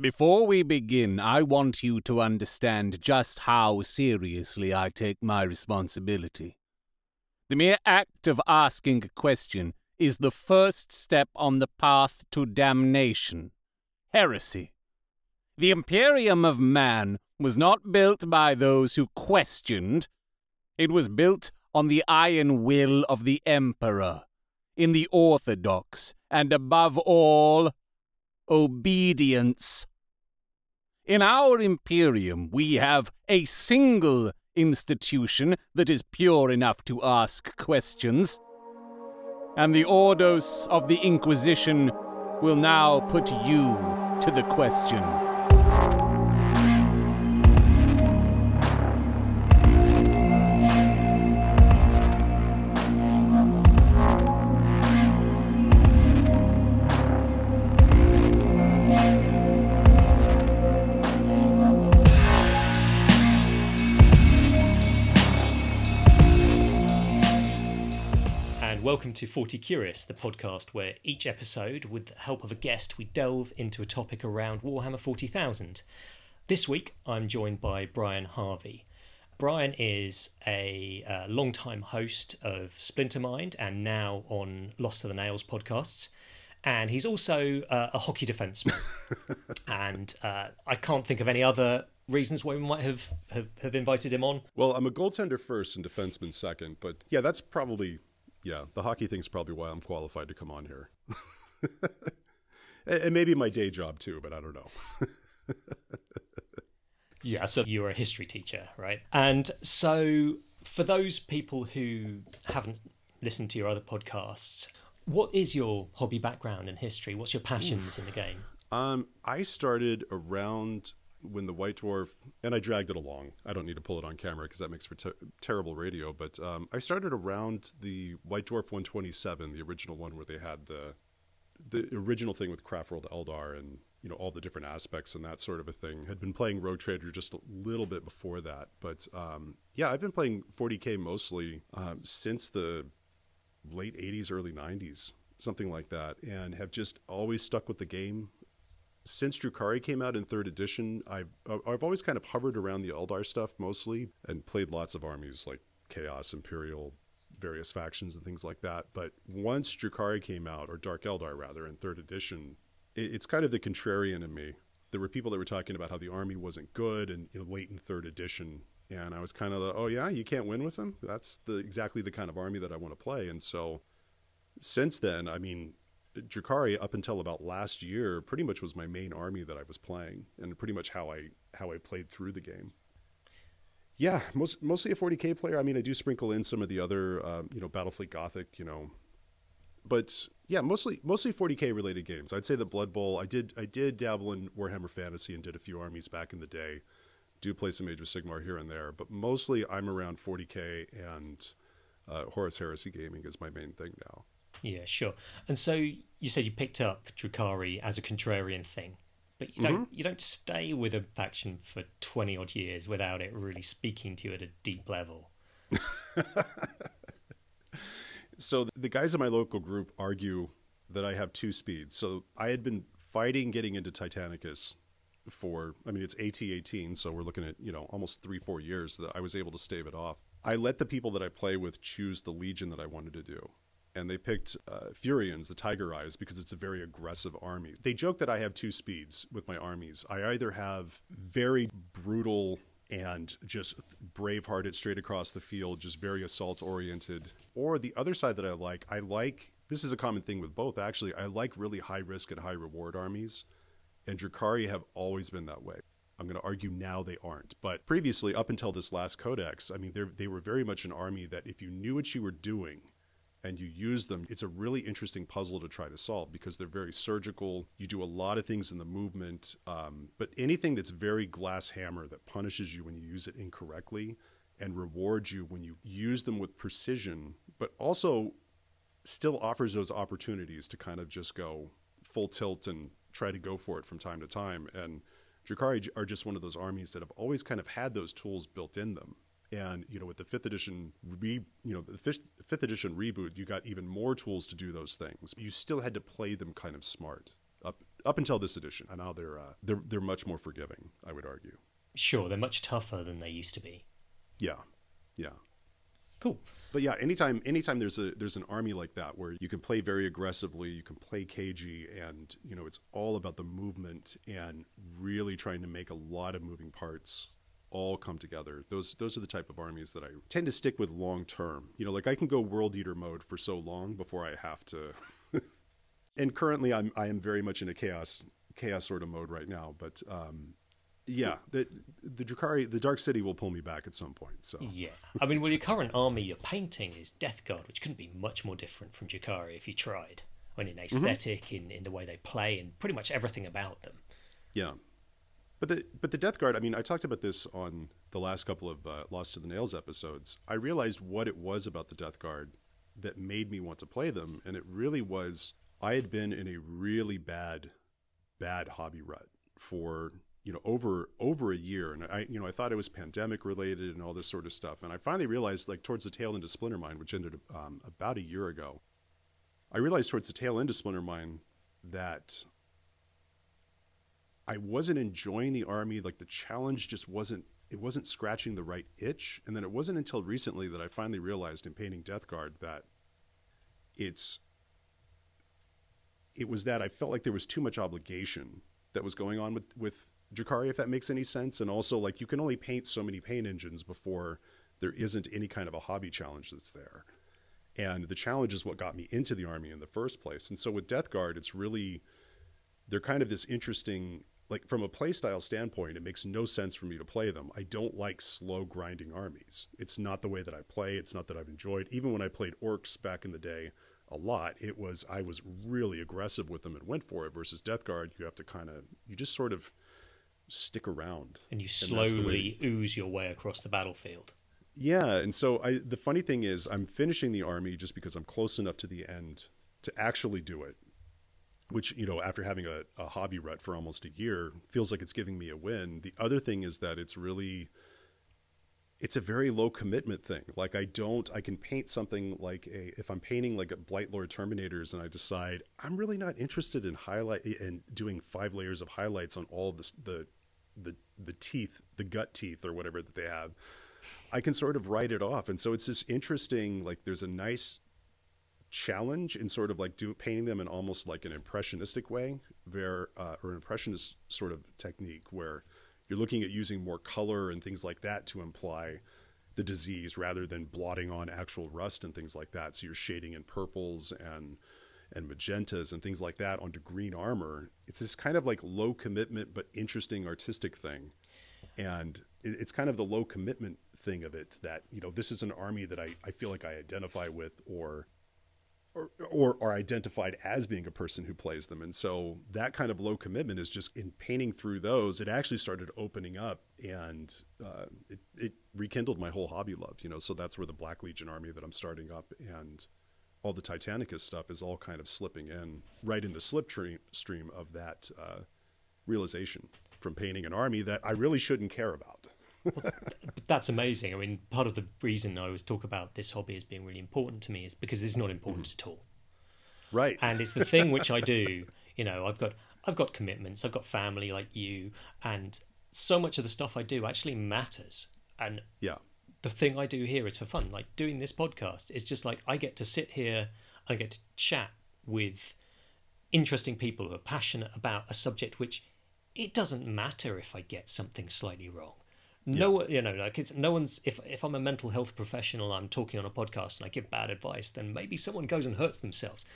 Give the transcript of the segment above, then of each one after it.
Before we begin, I want you to understand just how seriously I take my responsibility. The mere act of asking a question is the first step on the path to damnation, heresy. The Imperium of Man was not built by those who questioned, it was built on the iron will of the Emperor, in the orthodox, and above all, obedience. In our Imperium, we have a single institution that is pure enough to ask questions. And the Ordos of the Inquisition will now put you to the question. Welcome to 40 Curious, the podcast where each episode, with the help of a guest, we delve into a topic around Warhammer 40,000. This week, I'm joined by Brian Harvey. Brian is a uh, long-time host of Splintermind and now on Lost to the Nails podcasts. And he's also uh, a hockey defenseman. and uh, I can't think of any other reasons why we might have, have, have invited him on. Well, I'm a goaltender first and defenseman second, but yeah, that's probably yeah, the hockey thing's probably why I'm qualified to come on here. and maybe my day job too, but I don't know. yeah, so you're a history teacher, right? And so for those people who haven't listened to your other podcasts, what is your hobby background in history? What's your passions in the game? Um, I started around when the White Dwarf, and I dragged it along. I don't need to pull it on camera because that makes for ter- terrible radio. But um, I started around the White Dwarf 127, the original one where they had the the original thing with Craftworld Eldar and you know all the different aspects and that sort of a thing. Had been playing Rogue Trader just a little bit before that, but um, yeah, I've been playing 40k mostly um, since the late 80s, early 90s something like that, and have just always stuck with the game since Drukhari came out in third edition, I've I've always kind of hovered around the Eldar stuff mostly and played lots of armies like Chaos, Imperial, various factions and things like that. But once Drukhari came out, or Dark Eldar rather, in third edition, it, it's kind of the contrarian in me. There were people that were talking about how the army wasn't good and you know, late in third edition, and I was kind of the, oh yeah, you can't win with them. That's the exactly the kind of army that I want to play. And so since then, I mean, Drukhari up until about last year pretty much was my main army that I was playing and pretty much how I how I played through the game. Yeah, most mostly a 40k player. I mean, I do sprinkle in some of the other uh, you know Battlefleet Gothic, you know, but yeah, mostly mostly 40k related games. I'd say the Blood Bowl. I did I did dabble in Warhammer Fantasy and did a few armies back in the day. Do play some Age of Sigmar here and there, but mostly I'm around 40k and uh, Horus Heresy gaming is my main thing now. Yeah, sure. And so you said you picked up Drukhari as a contrarian thing, but you don't mm-hmm. you don't stay with a faction for twenty odd years without it really speaking to you at a deep level. so the guys in my local group argue that I have two speeds. So I had been fighting getting into Titanicus for I mean it's AT eighteen, so we're looking at you know almost three four years that I was able to stave it off. I let the people that I play with choose the legion that I wanted to do and they picked uh, Fureans, the Tiger Eyes, because it's a very aggressive army. They joke that I have two speeds with my armies. I either have very brutal and just brave-hearted straight across the field, just very assault oriented, or the other side that I like, I like this is a common thing with both actually. I like really high risk and high reward armies, and Drukhari have always been that way. I'm going to argue now they aren't. But previously, up until this last codex, I mean, they were very much an army that if you knew what you were doing and you use them, it's a really interesting puzzle to try to solve because they're very surgical. You do a lot of things in the movement, um, but anything that's very glass hammer that punishes you when you use it incorrectly and rewards you when you use them with precision, but also still offers those opportunities to kind of just go full tilt and try to go for it from time to time. And Drukhari are just one of those armies that have always kind of had those tools built in them and you know with the fifth edition re you know the fifth, fifth edition reboot you got even more tools to do those things you still had to play them kind of smart up up until this edition. And now they're uh, they're they're much more forgiving. I would argue. Sure, they're much tougher than they used to be. Yeah, yeah. Cool. But yeah, anytime anytime there's a there's an army like that where you can play very aggressively, you can play cagey, and you know it's all about the movement and really trying to make a lot of moving parts all come together. Those those are the type of armies that I tend to stick with long term. You know, like I can go world eater mode for so long before I have to. and currently, I'm I am very much in a chaos chaos sort of mode right now. But um, yeah, the the Drukhari, the Dark City will pull me back at some point. So yeah, I mean, well, your current army you're painting is Death Guard, which couldn't be much more different from Drukhari if you tried. When in esthetic mm-hmm. in, in the way they play, and pretty much everything about them. Yeah, but the but the Death Guard. I mean, I talked about this on the last couple of uh, Lost to the Nails episodes. I realized what it was about the Death Guard that made me want to play them, and it really was I had been in a really bad, bad hobby rut for you know over over a year and i you know i thought it was pandemic related and all this sort of stuff and i finally realized like towards the tail end of Splintermind which ended um, about a year ago i realized towards the tail end of Splintermind that i wasn't enjoying the army like the challenge just wasn't it wasn't scratching the right itch and then it wasn't until recently that i finally realized in painting death guard that it's it was that i felt like there was too much obligation that was going on with with Drukhari, if that makes any sense. And also, like, you can only paint so many pain engines before there isn't any kind of a hobby challenge that's there. And the challenge is what got me into the army in the first place. And so with Death Guard, it's really, they're kind of this interesting, like, from a playstyle standpoint, it makes no sense for me to play them. I don't like slow grinding armies. It's not the way that I play, it's not that I've enjoyed. Even when I played orcs back in the day, a lot. It was I was really aggressive with them and went for it. Versus Death Guard, you have to kind of you just sort of stick around. And you slowly and ooze your way across the battlefield. Yeah, and so I the funny thing is I'm finishing the army just because I'm close enough to the end to actually do it. Which, you know, after having a, a hobby rut for almost a year, feels like it's giving me a win. The other thing is that it's really it's a very low commitment thing. Like I don't, I can paint something like a, if I'm painting like a Blightlord Terminators and I decide I'm really not interested in highlight in doing five layers of highlights on all this, the, the, the teeth, the gut teeth or whatever that they have, I can sort of write it off. And so it's this interesting, like there's a nice challenge in sort of like do painting them in almost like an impressionistic way, where, uh, or an impressionist sort of technique where, you're looking at using more color and things like that to imply the disease rather than blotting on actual rust and things like that. So you're shading in purples and and magentas and things like that onto green armor. It's this kind of like low commitment but interesting artistic thing. And it's kind of the low commitment thing of it that, you know, this is an army that I, I feel like I identify with or or, or are identified as being a person who plays them. And so that kind of low commitment is just in painting through those, it actually started opening up and uh, it, it rekindled my whole hobby love, you know. So that's where the Black Legion army that I'm starting up and all the Titanicus stuff is all kind of slipping in right in the slipstream of that uh, realization from painting an army that I really shouldn't care about well, that's amazing. I mean, part of the reason I always talk about this hobby as being really important to me is because it's not important mm-hmm. at all. Right. And it's the thing which I do. You know, I've got I've got commitments. I've got family like you, and so much of the stuff I do actually matters. And yeah, the thing I do here is for fun. Like doing this podcast is just like I get to sit here, I get to chat with interesting people who are passionate about a subject which it doesn't matter if I get something slightly wrong. No, yeah. you know, like it's no one's. If if I'm a mental health professional, I'm talking on a podcast and I give bad advice, then maybe someone goes and hurts themselves.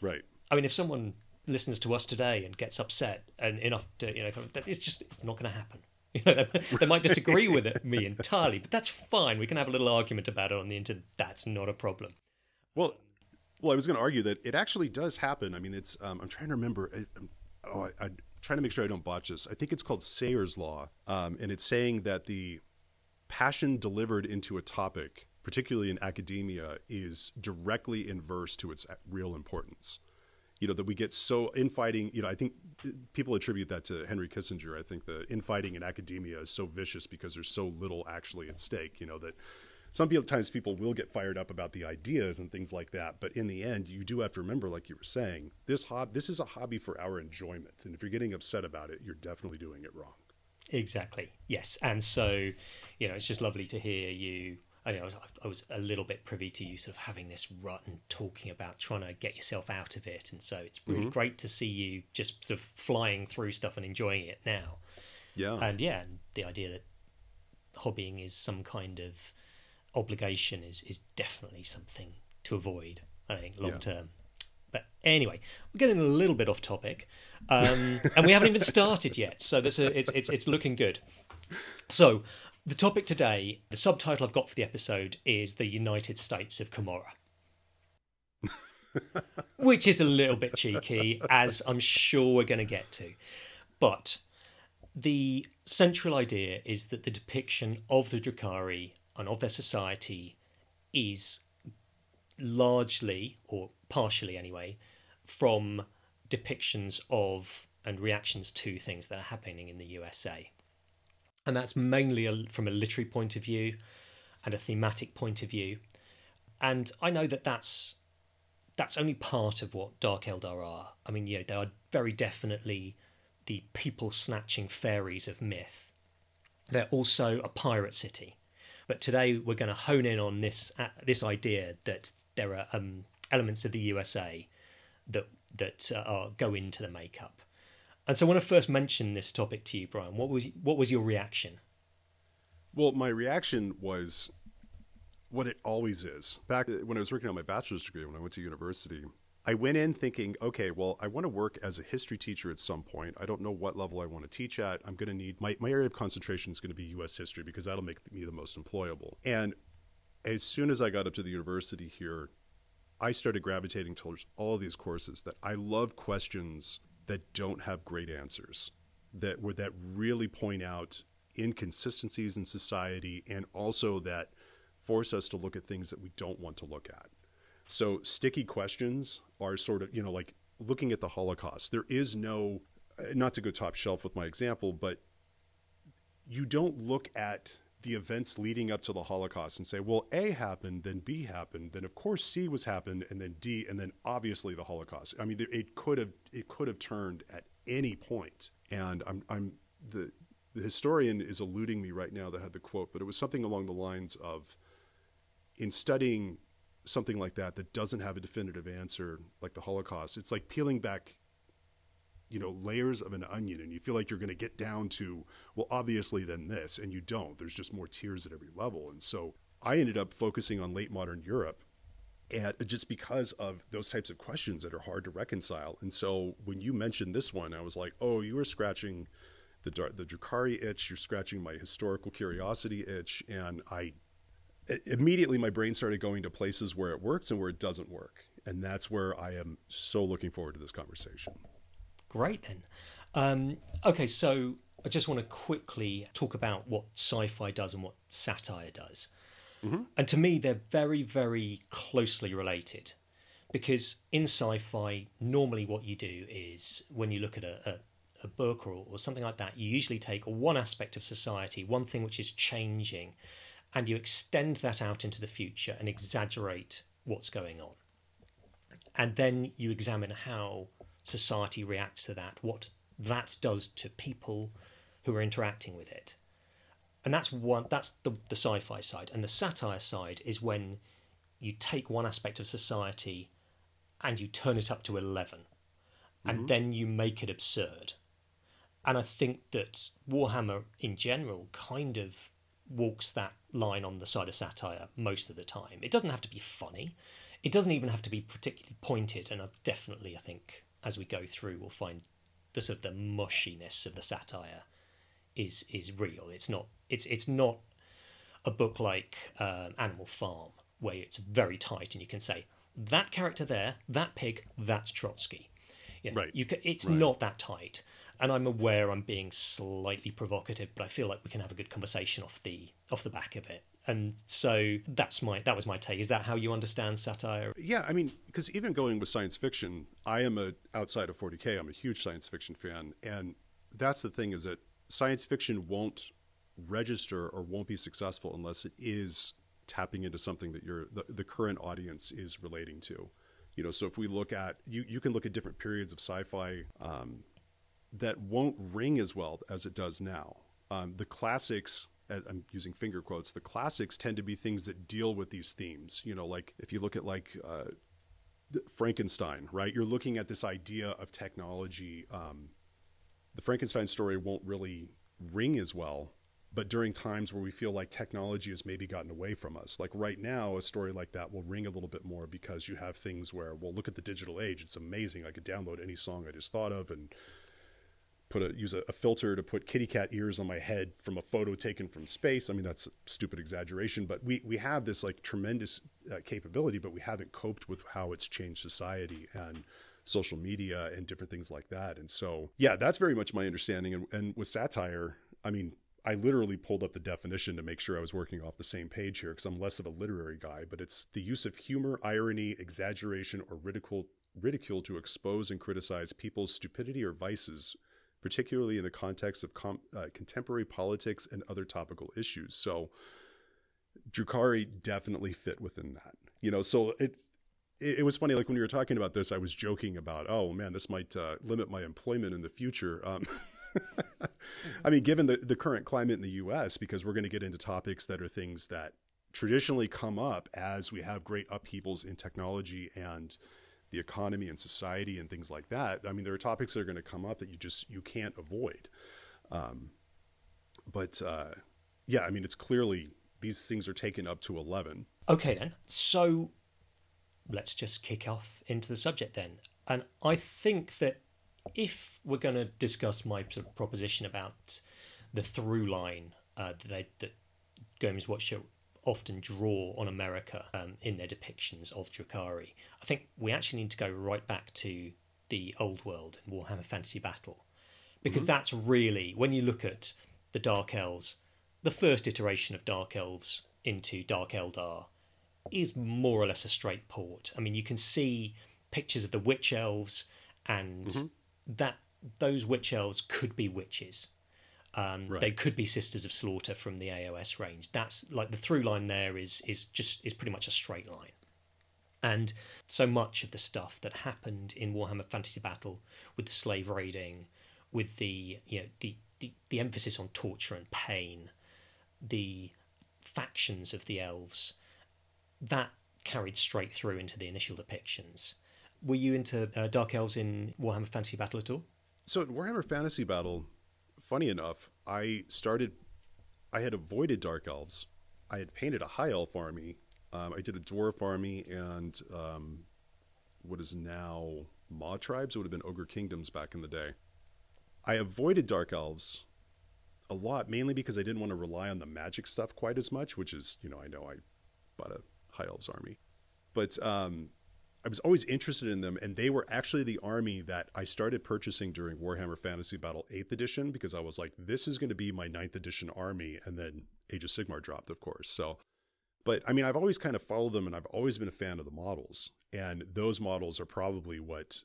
Right. I mean, if someone listens to us today and gets upset and enough to, you know, it's just it's not going to happen. You know, they, they might disagree with it, me entirely, but that's fine. We can have a little argument about it on the internet. That's not a problem. Well, well, I was going to argue that it actually does happen. I mean, it's. Um, I'm trying to remember. oh, I, I trying to make sure I don't botch this. I think it's called Sayre's Law, um, and it's saying that the passion delivered into a topic, particularly in academia, is directly inverse to its real importance. You know that we get so infighting. You know, I think people attribute that to Henry Kissinger. I think the infighting in academia is so vicious because there's so little actually at stake. You know that sometimes people will get fired up about the ideas and things like that, but in the end, you do have to remember, like you were saying, this hob- this is a hobby for our enjoyment, and if you're getting upset about it, you're definitely doing it wrong. Exactly. Yes, and so you know, it's just lovely to hear you. I know I was a little bit privy to you sort of having this rut and talking about trying to get yourself out of it, and so it's really mm-hmm. great to see you just sort of flying through stuff and enjoying it now. Yeah, and yeah, and the idea that hobbying is some kind of obligation is is definitely something to avoid. I think long term. Yeah. But anyway, we're getting a little bit off topic, um, and we haven't even started yet. So that's a, it's it's it's looking good. So the topic today, the subtitle I've got for the episode is the United States of Commorragh. Which is a little bit cheeky, as I'm sure we're going to get to. But the central idea is that the depiction of the Drukhari and of their society is largely, or partially anyway, from depictions of and reactions to things that are happening in the USA. And that's mainly a, from a literary point of view and a thematic point of view. And I know that that's that's only part of what Dark Eldar are. I mean, yeah, they are very definitely the people snatching fairies of myth. They're also a pirate city. But today we're going to hone in on this uh, this idea that there are um, elements of the USA that that uh, are, go into the makeup. And so when I first mentioned this topic to you, Brian, what was what was your reaction? Well, my reaction was what it always is. Back when I was working on my bachelor's degree when I went to university, I went in thinking, okay, well, I want to work as a history teacher at some point. I don't know what level I want to teach at. I'm going to need my, my area of concentration is going to be US history because that'll make me the most employable. And as soon as I got up to the university here, I started gravitating towards all these courses that I love questions that don't have great answers, that were that really point out inconsistencies in society and also that force us to look at things that we don't want to look at. So sticky questions are sort of, you know, like looking at the Holocaust. There is no, uh, not to go top shelf with my example, but you don't look at the events leading up to the Holocaust and say, well, A happened, then B happened, then of course C was happened, and then D, and then obviously the Holocaust. I mean, it could have it could have turned at any point. And I'm I'm the the historian is eluding me right now that had the quote, but it was something along the lines of, in studying something like that that doesn't have a definitive answer, like the Holocaust, it's like peeling back, you know, layers of an onion, and you feel like you're going to get down to, well, obviously then this, and you don't. There's just more tiers at every level, and so I ended up focusing on late modern Europe. And just because of those types of questions that are hard to reconcile. And so when you mentioned this one, I was like, oh, you were scratching the, the Drukhari itch, you're scratching my historical curiosity itch. And I immediately my brain started going to places where it works and where it doesn't work. And that's where I am so looking forward to this conversation. Great, then. Um, okay, so I just want to quickly talk about what sci fi does and what satire does. Mm-hmm. And to me, they're very, very closely related. Because in sci fi, normally what you do is when you look at a, a, a book or, or something like that, you usually take one aspect of society, one thing which is changing, and you extend that out into the future and exaggerate what's going on. And then you examine how society reacts to that, what that does to people who are interacting with it. And that's one that's the, the sci-fi side. And the satire side is when you take one aspect of society and you turn it up to 11 and mm-hmm. then you make it absurd. And I think that Warhammer in general kind of walks that line on the side of satire most of the time. It doesn't have to be funny. It doesn't even have to be particularly pointed. And I've definitely, I think, as we go through, we'll find the sort of the mushiness of the satire is is real. It's not. It's it's not a book like um, Animal Farm where it's very tight and you can say that character there, that pig, that's Trotsky. You know, right. You can, it's right. not that tight and I'm aware I'm being slightly provocative, but I feel like we can have a good conversation off the off the back of it. And so that's my that was my take. Is that how you understand satire? Yeah, I mean, because even going with science fiction, I am a outside of 40k. I'm a huge science fiction fan, and that's the thing is that science fiction won't register or won't be successful unless it is tapping into something that your the, the current audience is relating to. You know, so if we look at you, you can look at different periods of sci-fi um, that won't ring as well as it does now. Um, the classics I'm using finger quotes, the classics tend to be things that deal with these themes. You know, like if you look at like uh, Frankenstein, right? You're looking at this idea of technology. Um, the Frankenstein story won't really ring as well, but during times where we feel like technology has maybe gotten away from us, like right now, a story like that will ring a little bit more because you have things where, well, look at the digital age. It's amazing. I could download any song I just thought of and put a use a, a, filter to put kitty cat ears on my head from a photo taken from space. I mean, that's a stupid exaggeration, but we we have this like tremendous uh, capability, but we haven't coped with how it's changed society and social media and different things like that. And so, yeah, that's very much my understanding. And, and with satire, I mean, I literally pulled up the definition to make sure I was working off the same page here because I'm less of a literary guy, but it's the use of humor, irony, exaggeration, or ridicule ridicule to expose and criticize people's stupidity or vices particularly in the context of com- uh, contemporary politics and other topical issues. So Drukhari definitely fit within that. You know, so it, it, it was funny. Like when we were talking about this, I was joking about, oh man, this might uh, limit my employment in the future. Um, I mean, given the, the current climate in the U.S., because we're going to get into topics that are things that traditionally come up as we have great upheavals in technology and the economy and society and things like that. I mean, there are topics that are going to come up that you just you can't avoid. Um, but uh, yeah, I mean, it's clearly these things are taken up to eleven. Okay, then. So let's just kick off into the subject then. And I think that if we're going to discuss my proposition about the through line uh, that, that Games Workshop often draw on America um, in their depictions of Drukhari. I think we actually need to go right back to the old world in Warhammer Fantasy Battle because mm-hmm. that's really when you look at the Dark Elves, the first iteration of Dark Elves into Dark Eldar is more or less a straight port. I mean, you can see pictures of the witch elves, and mm-hmm. that those witch elves could be witches. Um, right. They could be Sisters of Slaughter from the AOS range. That's like the through line there is is just is pretty much a straight line. And so much of the stuff that happened in Warhammer Fantasy Battle with the slave raiding, with the you know the, the, the emphasis on torture and pain, the factions of the elves, that carried straight through into the initial depictions. Were you into uh, Dark Elves in Warhammer Fantasy Battle at all? So in Warhammer Fantasy Battle, funny enough, I started. I had avoided dark elves. I had painted a high elf army. Um, I did a dwarf army and um, what is now Maw tribes. It would have been ogre kingdoms back in the day. I avoided dark elves a lot, mainly because I didn't want to rely on the magic stuff quite as much. Which is, you know, I know I bought a high elves army, but um, I was always interested in them, and they were actually the army that I started purchasing during Warhammer Fantasy Battle 8th edition because I was like, this is going to be my 9th edition army. And then Age of Sigmar dropped, of course. So, but I mean, I've always kind of followed them, and I've always been a fan of the models. And those models are probably what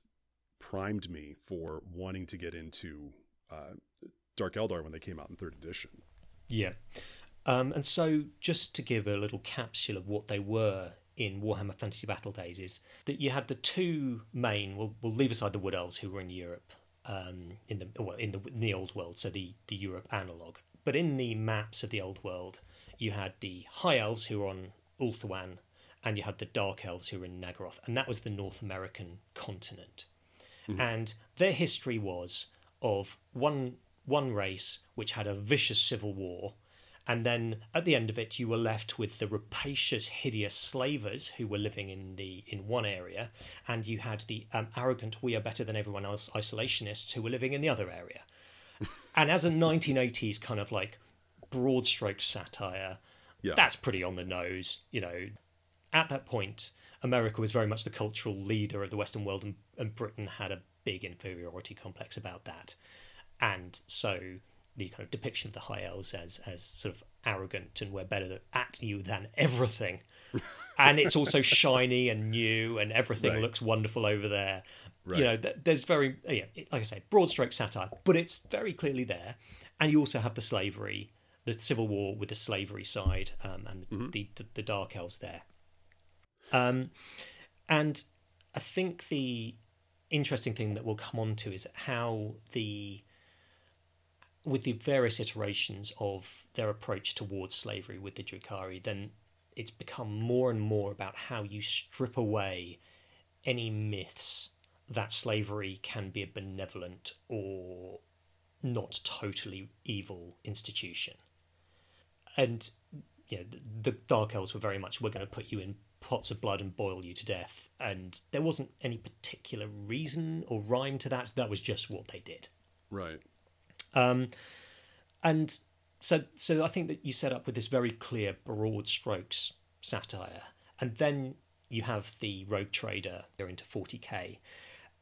primed me for wanting to get into uh, Dark Eldar when they came out in 3rd edition. Yeah. Um, and so, just to give a little capsule of what they were in Warhammer Fantasy Battle days is that you had the two main. We'll, we'll leave aside the Wood Elves who were in Europe, um, in the well in the in the Old World, so the the Europe analog. But in the maps of the Old World, you had the High Elves who were on Ulthuan, and you had the Dark Elves who were in Naggaroth, and that was the North American continent. Mm-hmm. And their history was of one one race which had a vicious civil war and then at the end of it, you were left with the rapacious, hideous slavers who were living in the in one area, and you had the um, arrogant, we are better than everyone else isolationists who were living in the other area. and as a 1980s kind of like broad stroke satire, yeah. that's pretty on the nose. You know, at that point, America was very much the cultural leader of the Western world, and, and Britain had a big inferiority complex about that. And so the kind of depiction of the high elves as as sort of arrogant and we're better at you than everything. and it's also shiny and new and everything right. looks wonderful over there. Right. You know, there's very yeah, like I say, broad stroke satire, but it's very clearly there. And you also have the slavery the Civil War with the slavery side um, and Mm-hmm. the, the the Dark Elves there. Um, and I think the interesting thing that we'll come on to is how the with the various iterations of their approach towards slavery with the Drukhari, then it's become more and more about how you strip away any myths that slavery can be a benevolent or not totally evil institution. And you know, the, the Dark Elves were very much, we're going to put you in pots of blood and boil you to death. And there wasn't any particular reason or rhyme to that. That was just what they did. Right. Um, and so, so I think that you set up with this very clear, broad strokes satire, and then you have the Rogue Trader go into 40k,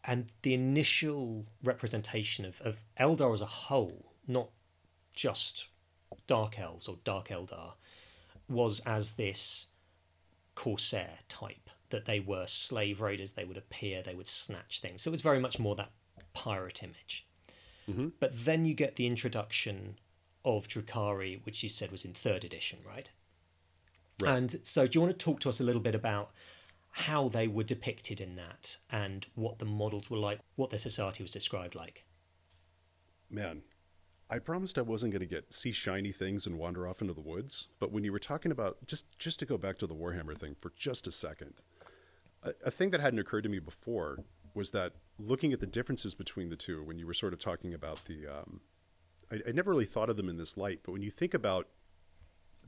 and the initial representation of, of Eldar as a whole, not just Dark Elves or Dark Eldar, was as this corsair type that they were slave raiders. They would appear, they would snatch things. So it was very much more that pirate image. Mm-hmm. But then you get the introduction of Drukhari, which you said was in third edition, right? Right. And so, do you want to talk to us a little bit about how they were depicted in that and what the models were like, what their society was described like? Man, I promised I wasn't going to get see shiny things and wander off into the woods. But when you were talking about just just to go back to the Warhammer thing for just a second, a, a thing that hadn't occurred to me before was that looking at the differences between the two, when you were sort of talking about the, um, I, I never really thought of them in this light. But when you think about,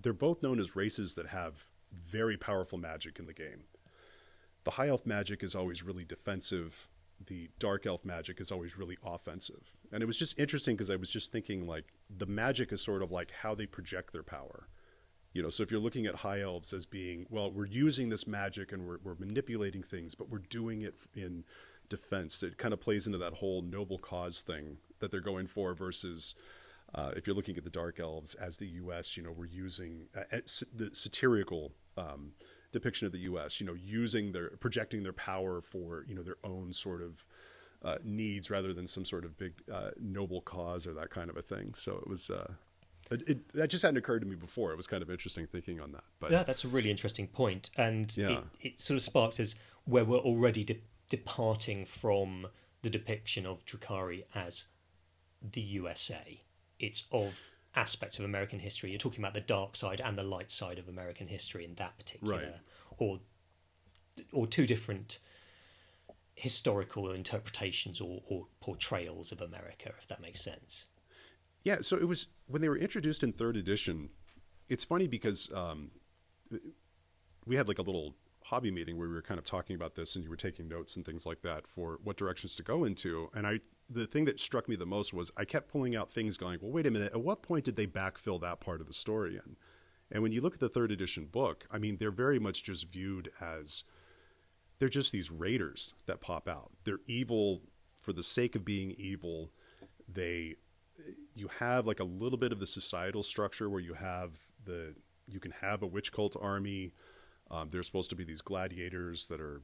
they're both known as races that have very powerful magic in the game. The high elf magic is always really defensive. The dark elf magic is always really offensive. And it was just interesting because I was just thinking like the magic is sort of like how they project their power. You know, so if you're looking at high elves as being, well, we're using this magic and we're, we're manipulating things, but we're doing it in defense. It kind of plays into that whole noble cause thing that they're going for versus uh, if you're looking at the dark elves as the U.S., you know, we're using uh, the satirical um, depiction of the U.S. You know, using their projecting their power for you know their own sort of uh, needs rather than some sort of big uh, noble cause or that kind of a thing. So it was. Uh, it, it, that just hadn't occurred to me before. It was kind of interesting thinking on that. But Yeah, that's a really interesting point, and Yeah. it, it sort of sparks as where we're already de- departing from the depiction of Drukhari as the USA. It's of aspects of American history. You're talking about the dark side and the light side of American history in that particular, Right. or or two different historical interpretations or, or portrayals of America, if that makes sense. Yeah, so it was when they were introduced in third edition. It's funny because um, we had like a little hobby meeting where we were kind of talking about this, and you were taking notes and things like that for what directions to go into. And I, the thing that struck me the most was I kept pulling out things, going, "Well, wait a minute. At what point did they backfill that part of the story in?" And when you look at the third edition book, I mean, they're very much just viewed as they're just these raiders that pop out. They're evil for the sake of being evil. They you have like a little bit of the societal structure where you have the you can have a witch cult army. Um, they're supposed to be these gladiators that are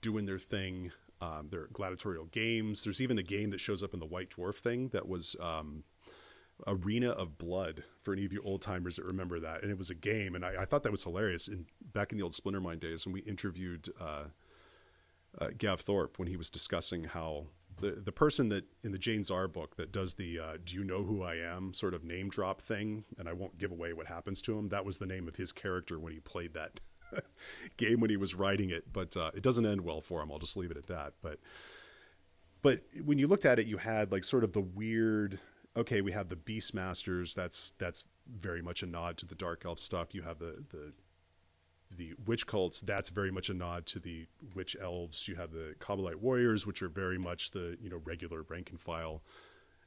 doing their thing. Um, they're gladiatorial games. There's even a game that shows up in the White Dwarf thing that was um, Arena of Blood for any of you old timers that remember that. And it was a game, and I, I thought that was hilarious. And back in the old Splintermind days, when we interviewed uh, uh, Gav Thorpe when he was discussing how the the person that in the Jain Zar book that does the uh, "Do you know who I am?" sort of name drop thing, and I won't give away what happens to him. That was the name of his character when he played that game when he was writing it, but uh, it doesn't end well for him. I'll just leave it at that. But but when you looked at it, you had like sort of the weird. Okay, we have the Beastmasters. That's that's very much a nod to the Dark Elf stuff. You have the the the witch cults, that's very much a nod to the witch elves. You have the Kabalite warriors, which are very much the you know regular rank and file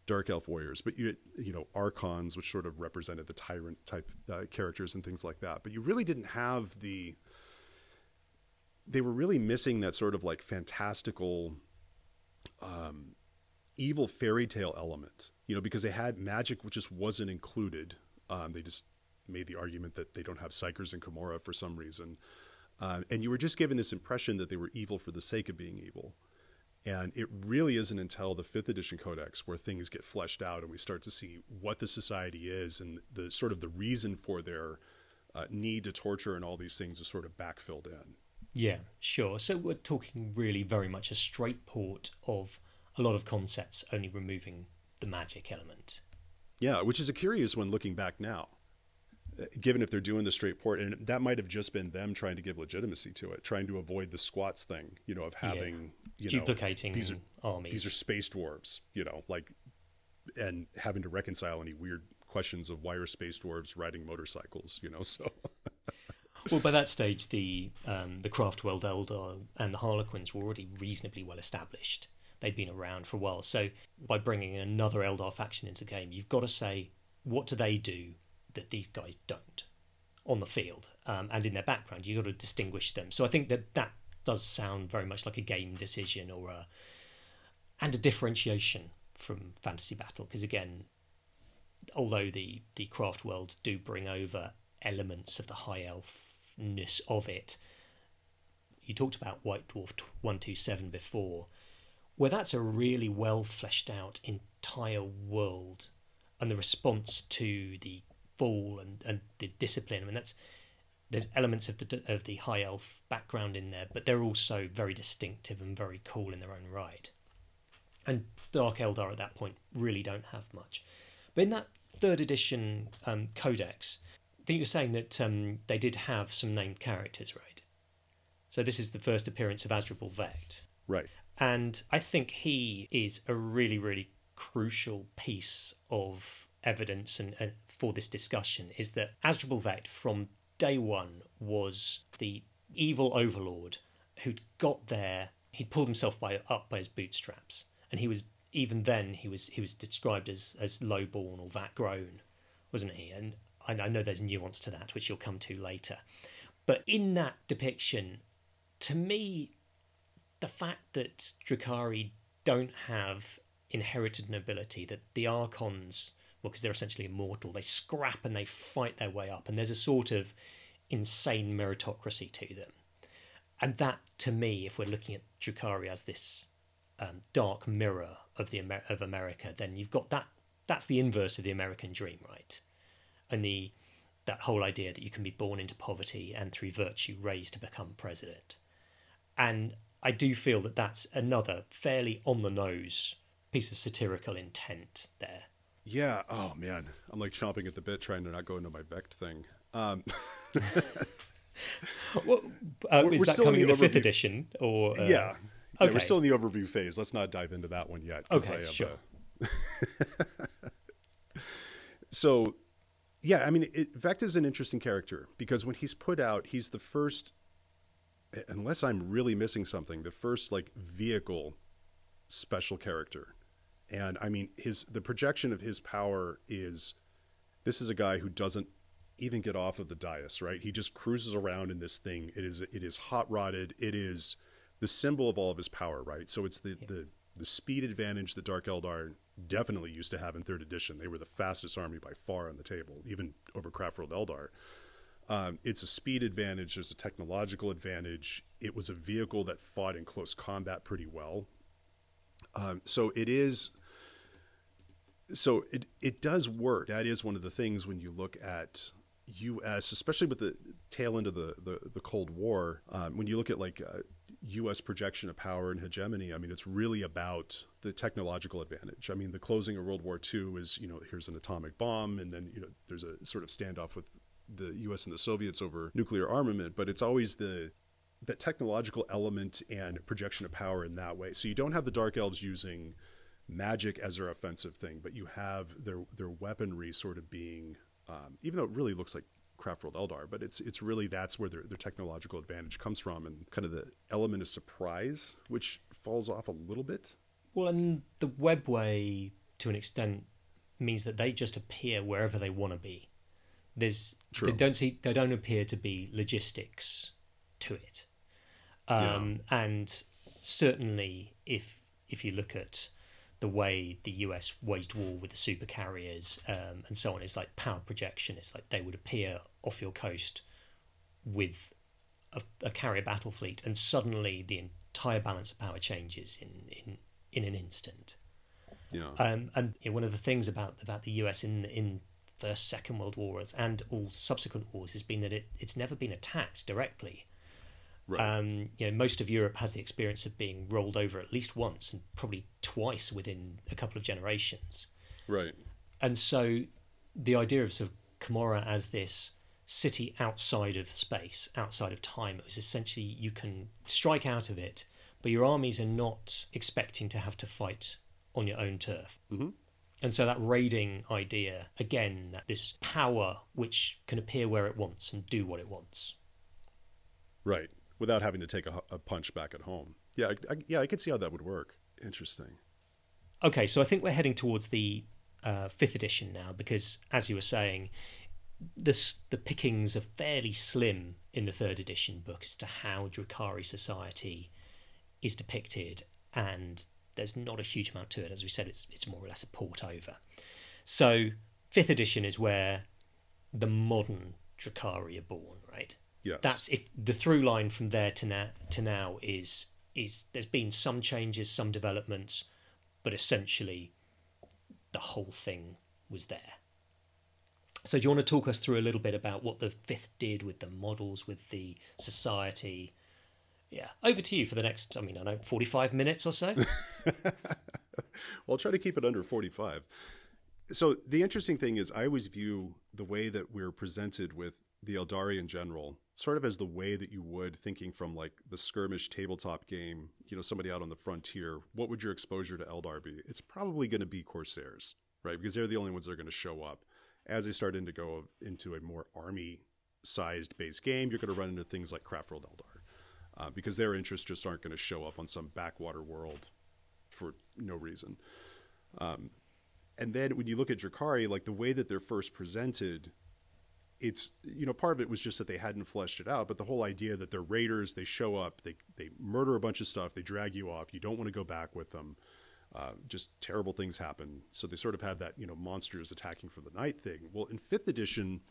dark elf warriors. But you you know archons, which sort of represented the tyrant type uh, characters and things like that. But you really didn't have the. They were really missing that sort of like fantastical, um, evil fairy tale element. You know, because they had magic, which just wasn't included. Um, they just made the argument that they don't have psykers in Commorragh for some reason. Uh, and you were just given this impression that they were evil for the sake of being evil. And it really isn't until the fifth edition codex where things get fleshed out and we start to see what the society is and the sort of the reason for their uh, need to torture and all these things is sort of backfilled in. Yeah, sure. So we're talking really very much a straight port of a lot of concepts, only removing the magic element. Yeah, which is a curious one looking back now given if they're doing the straight port and that might have just been them trying to give legitimacy to it trying to avoid the squats thing you know of having yeah. you know duplicating these are armies. these are space dwarves you know like and having to reconcile any weird questions of why are space dwarves riding motorcycles you know so. Well by that stage the um, the craftworld eldar and the harlequins were already reasonably well established. They'd been around for a while. So by bringing another eldar faction into the game you've got to say what do they do that these guys don't on the field um, and in their background. You've got to distinguish them. So I think that that does sound very much like a game decision or a and a differentiation from fantasy battle because again although the the craft world do bring over elements of the high elfness of it you talked about white dwarf 127 before where that's a really well fleshed out entire world and the response to the fall and, and the discipline. I mean, that's there's elements of the of the high elf background in there, but they're also very distinctive and very cool in their own right. And Dark Eldar at that point really don't have much. But in that third edition um, codex, I think you're saying that um, they did have some named characters, right? So this is the first appearance of Asdrubal Vect. Right. And I think he is a really, really crucial piece of evidence and, and for this discussion is that Asdrubal from day one was the evil overlord who'd got there. He'd pulled himself by up by his bootstraps, and he was even then he was he was described as as lowborn or vat grown, wasn't he? And I, I know there's nuance to that, which you'll come to later. But in that depiction, to me, the fact that Drukhari don't have inherited nobility, that the Archons well, because they're essentially immortal. They scrap and they fight their way up, and there's a sort of insane meritocracy to them. And that, to me, if we're looking at Drukhari as this um, dark mirror of the Amer- of America, then you've got that. That's the inverse of the American dream, right? And the that whole idea that you can be born into poverty and through virtue raised to become president. And I do feel that that's another fairly on the nose piece of satirical intent there. Yeah. Oh man, I'm like chomping at the bit trying to not go into my Vect thing. Um, well, uh, we're, is we're that coming in the, fifth edition or? Uh... Yeah. yeah. We're still in the overview phase. Let's not dive into that one yet. Okay. sure. A... so, yeah, I mean, it, Vect is an interesting character because when he's put out, he's the first, unless I'm really missing something, the first like vehicle special character and I mean, his the projection of his power is this is a guy who doesn't even get off of the dais, right? He just cruises around in this thing. It is it is hot rodded. It is the symbol of all of his power, right? So it's the yeah. the the speed advantage that Dark Eldar definitely used to have in third edition. They were the fastest army by far on the table, even over Craftworld Eldar. Um, it's a speed advantage. There's a technological advantage. It was a vehicle that fought in close combat pretty well. Um, so it is. So it it does work. That is one of the things when you look at U.S., especially with the tail end of the the, the Cold War. Um, when you look at like uh, U.S. projection of power and hegemony, I mean, it's really about the technological advantage. I mean, the closing of World War II is you know here's an atomic bomb, and then you know there's a sort of standoff with the U.S. and the Soviets over nuclear armament, but it's always the that technological element and projection of power in that way. So you don't have the dark elves using magic as their offensive thing, but you have their their weaponry sort of being, um, even though it really looks like Craftworld Eldar, but it's it's really that's where their, their technological advantage comes from, and kind of the element of surprise, which falls off a little bit. Well, and the webway to an extent means that they just appear wherever they want to be. There's True. they don't see they don't appear to be logistics to it. Um, yeah. And certainly, if if you look at the way the US waged war with the super carriers um, and so on, it's like power projection. It's like they would appear off your coast with a, a carrier battle fleet, and suddenly the entire balance of power changes in in in an instant. Yeah. Um, and one of the things about about the US in in First, Second World Wars, and all subsequent wars has been that it, it's never been attacked directly. Right. Um, you know, most of Europe has the experience of being rolled over at least once and probably twice within a couple of generations. right. And so, the idea of sort of Commorragh as this city outside of space, outside of time, it was essentially you can strike out of it, but your armies are not expecting to have to fight on your own turf. Mhm. And so that raiding idea, again, that this power which can appear where it wants and do what it wants. Right. Without having to take a, a punch back at home. Yeah. I, I, yeah. I could see how that would work. Interesting. Okay, so I think we're heading towards the uh, fifth edition now because, as you were saying, this, the pickings are fairly slim in the third edition book as to how Drukhari society is depicted, and there's not a huge amount to it. As we said, it's it's more or less a port over. So fifth edition is where the modern Drukhari are born, right? Yes. That's if the through line from there to now to now is is there's been some changes, some developments, but essentially the whole thing was there. So do you want to talk us through a little bit about what the fifth did with the models, with the society? Yeah, over to you for the next. I mean, I know forty-five minutes or so. well, I'll try to keep it under 45. So the interesting thing is, I always view the way that we're presented with the Eldari in general, sort of as the way that you would thinking from like the skirmish tabletop game, you know, somebody out on the frontier. What would your exposure to Eldar be? It's probably going to be Corsairs, right? Because they're the only ones that are going to show up. As they start to go into a more army sized base game, you're going to run into things like Craftworld Eldar. Uh, because their interests just aren't going to show up on some backwater world for no reason. Um, and then when you look at Drukhari, like the way that they're first presented, it's you know part of it was just that they hadn't fleshed it out, but the whole idea that they're raiders, they show up, they they murder a bunch of stuff, they drag you off, you don't want to go back with them. Uh, just terrible things happen. So they sort of have that you know monsters attacking for the night thing. Well, in fifth edition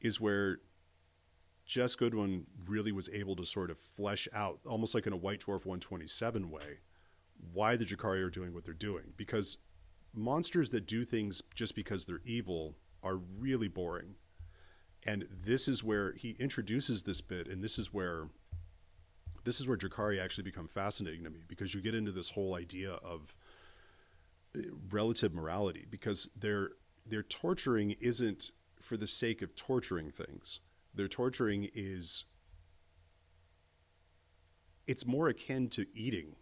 is where Jes Goodwin really was able to sort of flesh out, almost like in a White Dwarf 127 way, why the Drukhari are doing what they're doing. Because monsters that do things just because they're evil are really boring. And this is where he introduces this bit, and this is where this is where Drukhari actually become fascinating to me because you get into this whole idea of uh, relative morality because their their torturing isn't for the sake of torturing things. Their torturing is it's more akin to eating,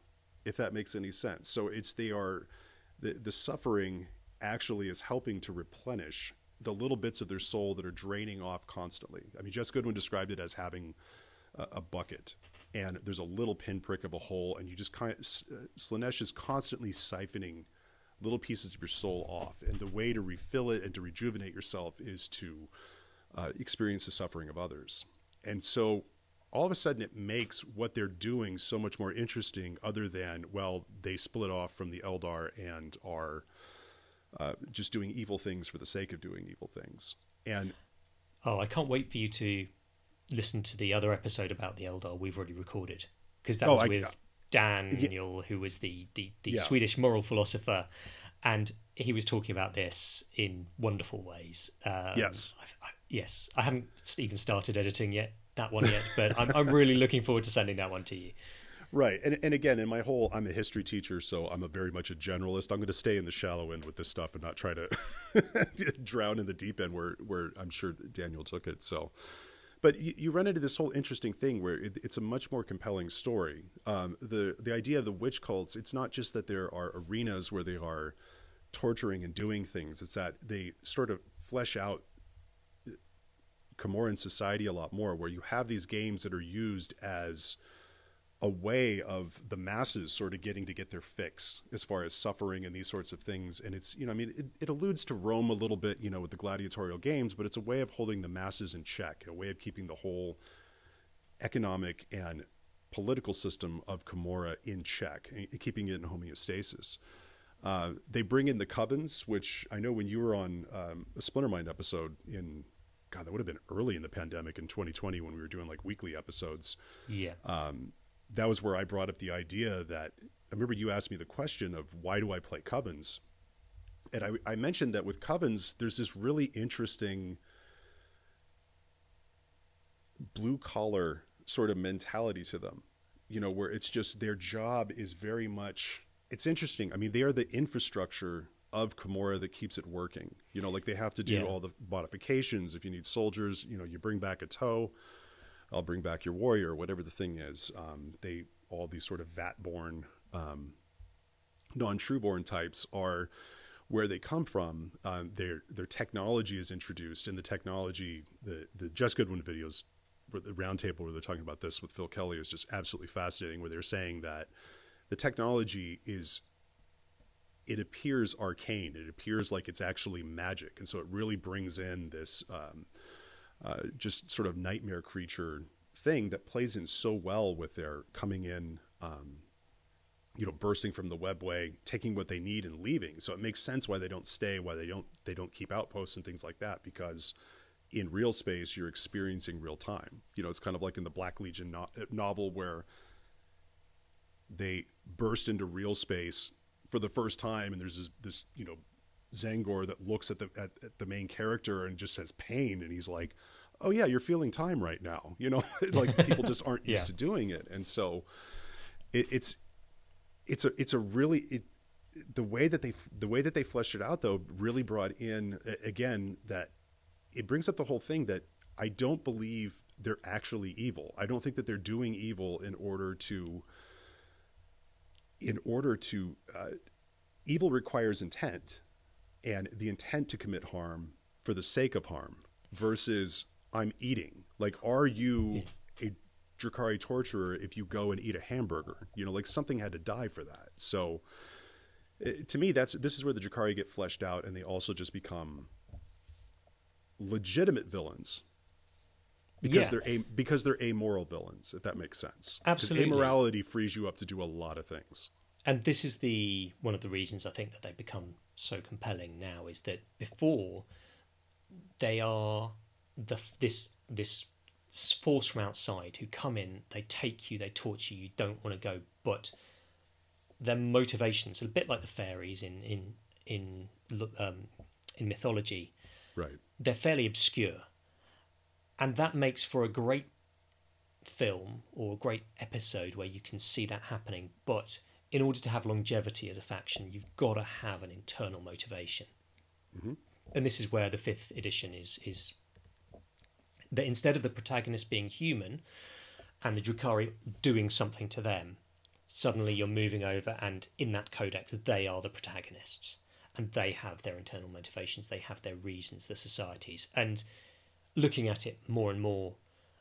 if that makes any sense. So it's they are the the suffering actually is helping to replenish the little bits of their soul that are draining off constantly. I mean, Jes Goodwin described it as having a, a bucket, and there's a little pinprick of a hole, and you just kind of uh, Slaanesh is constantly siphoning little pieces of your soul off, and the way to refill it and to rejuvenate yourself is to uh, experience the suffering of others. And so all of a sudden it makes what they're doing so much more interesting other than well they split off from the eldar and are uh, just doing evil things for the sake of doing evil things and Oh, I can't wait for you to listen to the other episode about the Eldar we've already recorded because that Oh, was I- with Daniel, who was the the, the Yeah. Swedish moral philosopher, and he was talking about this in wonderful ways. Um, Yes. I, yes. I haven't even started editing yet that one yet, but I'm I'm really looking forward to sending that one to you. Right and, and again in my whole i'm a history teacher so i'm a very much a generalist i'm going to stay in the shallow end with this stuff and not try to drown in the deep end where where i'm sure daniel took it so but you, you run into this whole interesting thing where it, it's a much more compelling story. Um, the the idea of the witch cults, it's not just that there are arenas where they are torturing and doing things. It's that they sort of flesh out Comoran society a lot more, where you have these games that are used as a way of the masses sort of getting to get their fix as far as suffering and these sorts of things. And it's, you know, I mean, it, it alludes to Rome a little bit, you know, with the gladiatorial games, but it's a way of holding the masses in check, a way of keeping the whole economic and political system of Commorragh in check, keeping it in homeostasis. Uh, they bring in the Covens, which I know when you were on um, a Splintermind episode in, God, that would have been early in the pandemic in 2020 when we were doing like weekly episodes Yeah. That was where I brought up the idea that I remember you asked me the question of why do I play Covens? And I, I mentioned that with Covens, there's this really interesting blue collar sort of mentality to them, you know, where it's just their job is very much, it's interesting. I mean, they are the infrastructure of Commorragh that keeps it working. You know, like they have to do Yeah. all the modifications. If you need soldiers, you know, you bring back a toe, I'll bring back your warrior, whatever the thing is. Um, they all these sort of vat-born, um, non-trueborn types are where they come from. Um, their their technology is introduced, and the technology, the the Jes Goodwin videos, the roundtable where they're talking about this with Phil Kelly is just absolutely fascinating. Where they're saying that the technology is it appears arcane. It appears like it's actually magic, and so it really brings in this um, uh, just sort of nightmare creature thing that plays in so well with their coming in, um, you know, bursting from the webway, taking what they need and leaving. So it makes sense why they don't stay, why they don't they don't keep outposts and things like that, because in real space you're experiencing real time. You know, it's kind of like in the Black Legion no- novel where they burst into real space for the first time, and there's this, this you know Zangor that looks at the at, at the main character and just says pain, and he's like, "Oh yeah, you're feeling time right now." You know, like people just aren't used Yeah. to doing it, and so it, it's it's a it's a really it, the way that they the way that they fleshed it out though really brought in again that it brings up the whole thing that I don't believe they're actually evil. I don't think that they're doing evil in order to in order to uh, evil requires intent and the intent to commit harm for the sake of harm versus I'm eating. Like, are you a Drukhari torturer if you go and eat a hamburger? You know, like something had to die for that. So, eh, to me, that's this is where the Drukhari get fleshed out, and they also just become legitimate villains because Yeah. they're a, because they're amoral villains. If that makes sense, Absolutely. amorality frees you up to do a lot of things. And this is the one of the reasons I think that they become so compelling now is that before they are the this this force from outside who come in, they take you, they torture you, you don't want to go, but their motivations, a bit like the fairies in in in um, in mythology, Right. they're fairly obscure, and that makes for a great film or a great episode where you can see that happening. But in order to have longevity as a faction, you've got to have an internal motivation, and this is where the fifth edition is is that instead of the protagonist being human and the Drukhari doing something to them, suddenly you're moving over, and in that codex, they are the protagonists, and they have their internal motivations, they have their reasons, their societies, and looking at it more and more,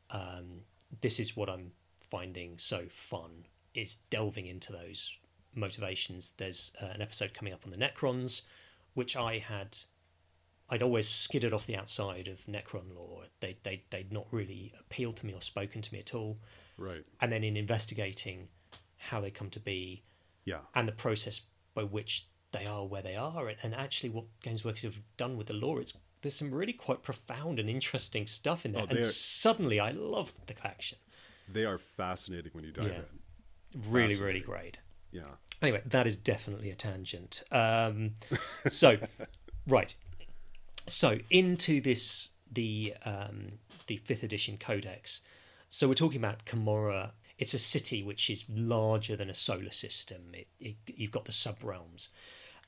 um, this is what I'm finding so fun is delving into those motivations. There's uh, an episode coming up on the Necrons, which I had. I'd always skidded off the outside of Necron lore. They they they'd not really appealed to me or spoken to me at all. Right. And then in investigating how they come to be Yeah. and the process by which they are where they are, and, and actually what Games Workshop have done with the lore, it's there's some really quite profound and interesting stuff in there. Oh, and they're- suddenly, I love the faction. They are fascinating when you dive Yeah. in. Really, really great. Yeah. Anyway, that is definitely a tangent. Um, so, right. So into this the um, the fifth edition codex. So we're talking about Commorragh. It's a city which is larger than a solar system. It, it, you've got the sub realms,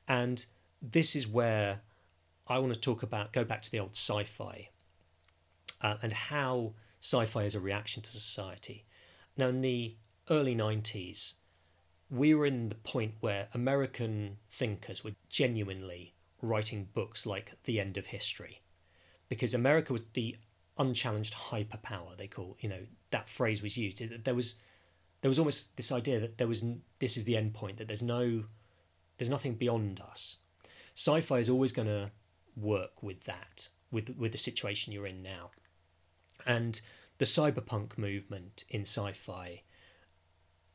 and this is where I want to talk about. Go back to the old sci-fi uh, and how sci-fi is a reaction to society. Now, in the early '90s, we were in the point where American thinkers were genuinely writing books like The End of History, because America was the unchallenged hyperpower. They call you know that phrase was used. There was there was almost this idea that there was this is the end point. That there's no there's nothing beyond us. Sci-fi is always going to work with that with with the situation you're in now, and the cyberpunk movement in sci-fi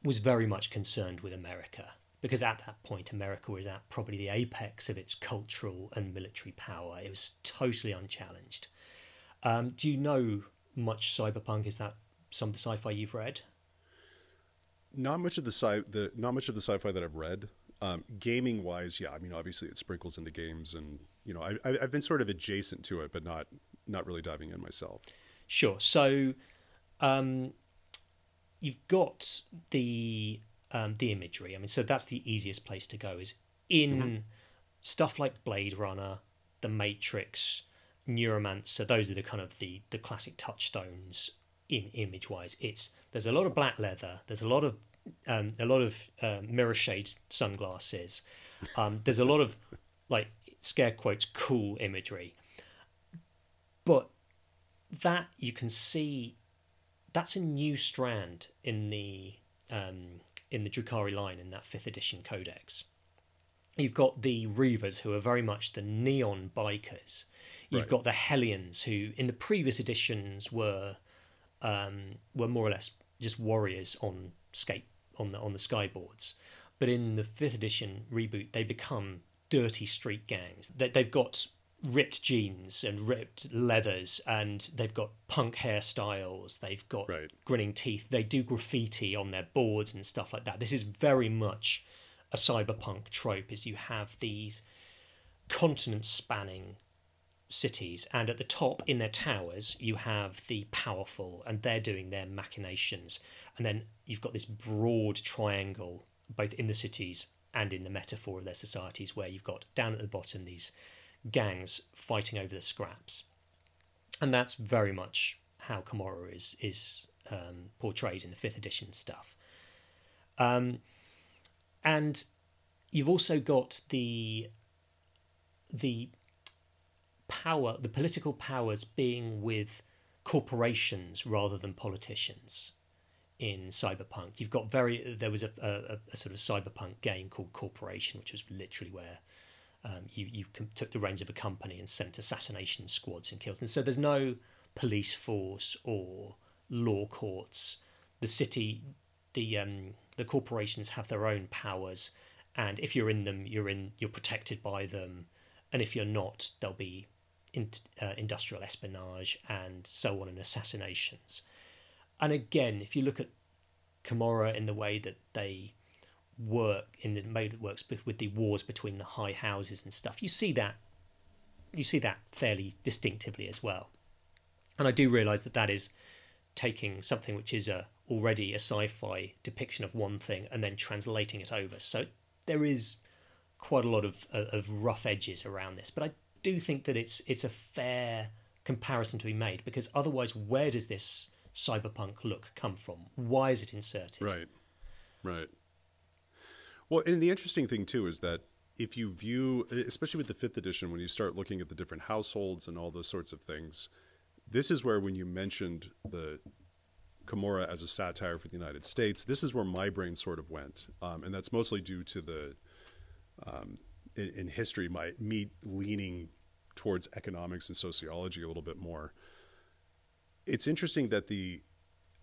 was very much concerned with America because at that point America was at probably the apex of its cultural and military power. It was totally unchallenged. Um, do you know much cyberpunk? Is that some of the sci-fi you've read? not much of the sci the not much of the sci-fi that I've read. Um, gaming wise, yeah, I mean, obviously it sprinkles into games, and you know, I, I, I've been sort of adjacent to it, but not not really diving in myself. Sure. So, um, you've got the um, the imagery. I mean, so that's the easiest place to go. Is in mm-hmm. stuff like Blade Runner, The Matrix, Neuromancer. Those are the kind of the the classic touchstones in image wise. It's there's a lot of black leather. There's a lot of um, a lot of uh, mirror shade sunglasses. Um, there's a lot of like scare quotes cool imagery, but that you can see that's a new strand in the um, in the Drukhari line in that fifth edition codex. You've got the Reavers, who are very much the neon bikers. You've right. got the Hellions, who in the previous editions were um, were more or less just warriors on skate on the on the skyboards. But in the fifth edition reboot, they become dirty street gangs. They, they've got ripped jeans and ripped leathers, and they've got punk hairstyles. They've got right. grinning teeth. They do graffiti on their boards and stuff like that. This is very much a cyberpunk trope. Is you have these continent spanning cities, and at the top in their towers, you have the powerful, and they're doing their machinations. And then you've got this broad triangle, both in the cities and in the metaphor of their societies, where you've got down at the bottom these gangs fighting over the scraps. And that's very much how Commorragh is is um, portrayed in the fifth edition stuff. Um, and you've also got the the power, the political powers being with corporations rather than politicians in cyberpunk you've got very there was a, a, a, sort of cyberpunk game called corporation which was literally where um, you you took the reins of a company and sent assassination squads and kills and so there's no police force or law courts. The city the um, the corporations have their own powers and if you're in them you're in you're protected by them. And if you're not there'll be in, uh, industrial espionage and so on and assassinations. And again, if you look at Commorragh in the way that they work in the mode it works with, with the wars between the high houses and stuff, you see that you see that fairly distinctively as well. And I do realise that that is taking something which is a already a sci-fi depiction of one thing and then translating it over. So there is quite a lot of of rough edges around this, but I do think that it's it's a fair comparison to be made because otherwise, where does this cyberpunk look come from? Why is it inserted? Right, right. Well, and the interesting thing too is that if you view, especially with the fifth edition, when you start looking at the different households and all those sorts of things, this is where when you mentioned the Commorragh as a satire for the United States, this is where my brain sort of went, um, and that's mostly due to the um, in, in history, my me leaning towards economics and sociology a little bit more. It's interesting that the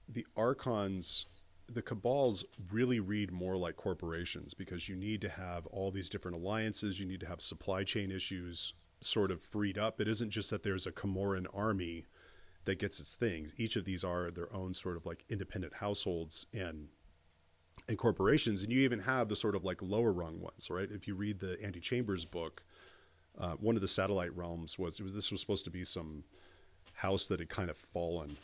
the archons the cabals really read more like corporations because you need to have all these different alliances. You need to have supply chain issues sort of freed up. It isn't just that there's a Camorran army that gets its things. Each of these are their own sort of like independent households and and corporations, and you even have the sort of like lower rung ones, right? If you read the Andy Chambers book, uh, one of the satellite realms was, was, this was supposed to be some house that had kind of fallen,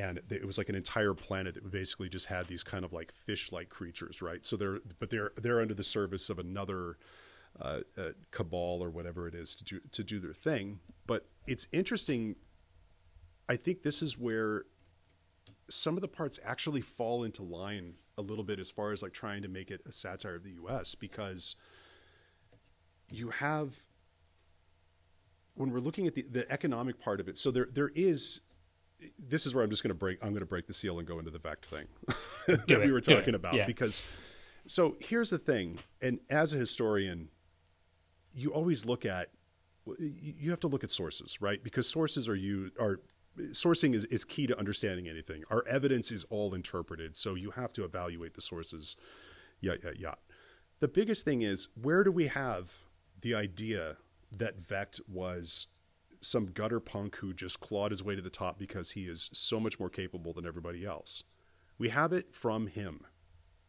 and it was like an entire planet that basically just had these kind of like fish-like creatures, right? So they're but they're they're under the service of another uh, uh, cabal or whatever it is to do to do their thing. But it's interesting. I think this is where some of the parts actually fall into line a little bit as far as like trying to make it a satire of the US because you have when we're looking at the, the economic part of it so there there is this is where I'm just going to break I'm going to break the seal and go into the Vect thing that it, we were talking about yeah. because so here's the thing and as a historian you always look at you have to look at sources right because sources are you are sourcing is, is key to understanding anything. Our evidence is all interpreted, so you have to evaluate the sources. Yeah, yeah, yeah. The biggest thing is where do we have the idea that Vect was some gutter punk who just clawed his way to the top because he is so much more capable than everybody else? We have it from him.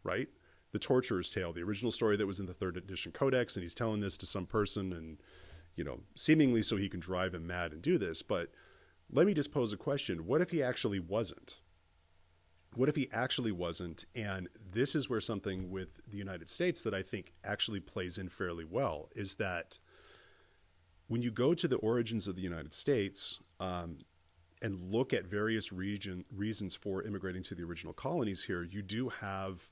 right? The Torturer's Tale, the original story that was in the third edition codex, and he's telling this to some person, and you know, seemingly so he can drive him mad and do this. But let me just pose a question: What if he actually wasn't? What if he actually wasn't? And this is where something with the United States that I think actually plays in fairly well is that when you go to the origins of the United States, um, and look at various region reasons for immigrating to the original colonies here, you do have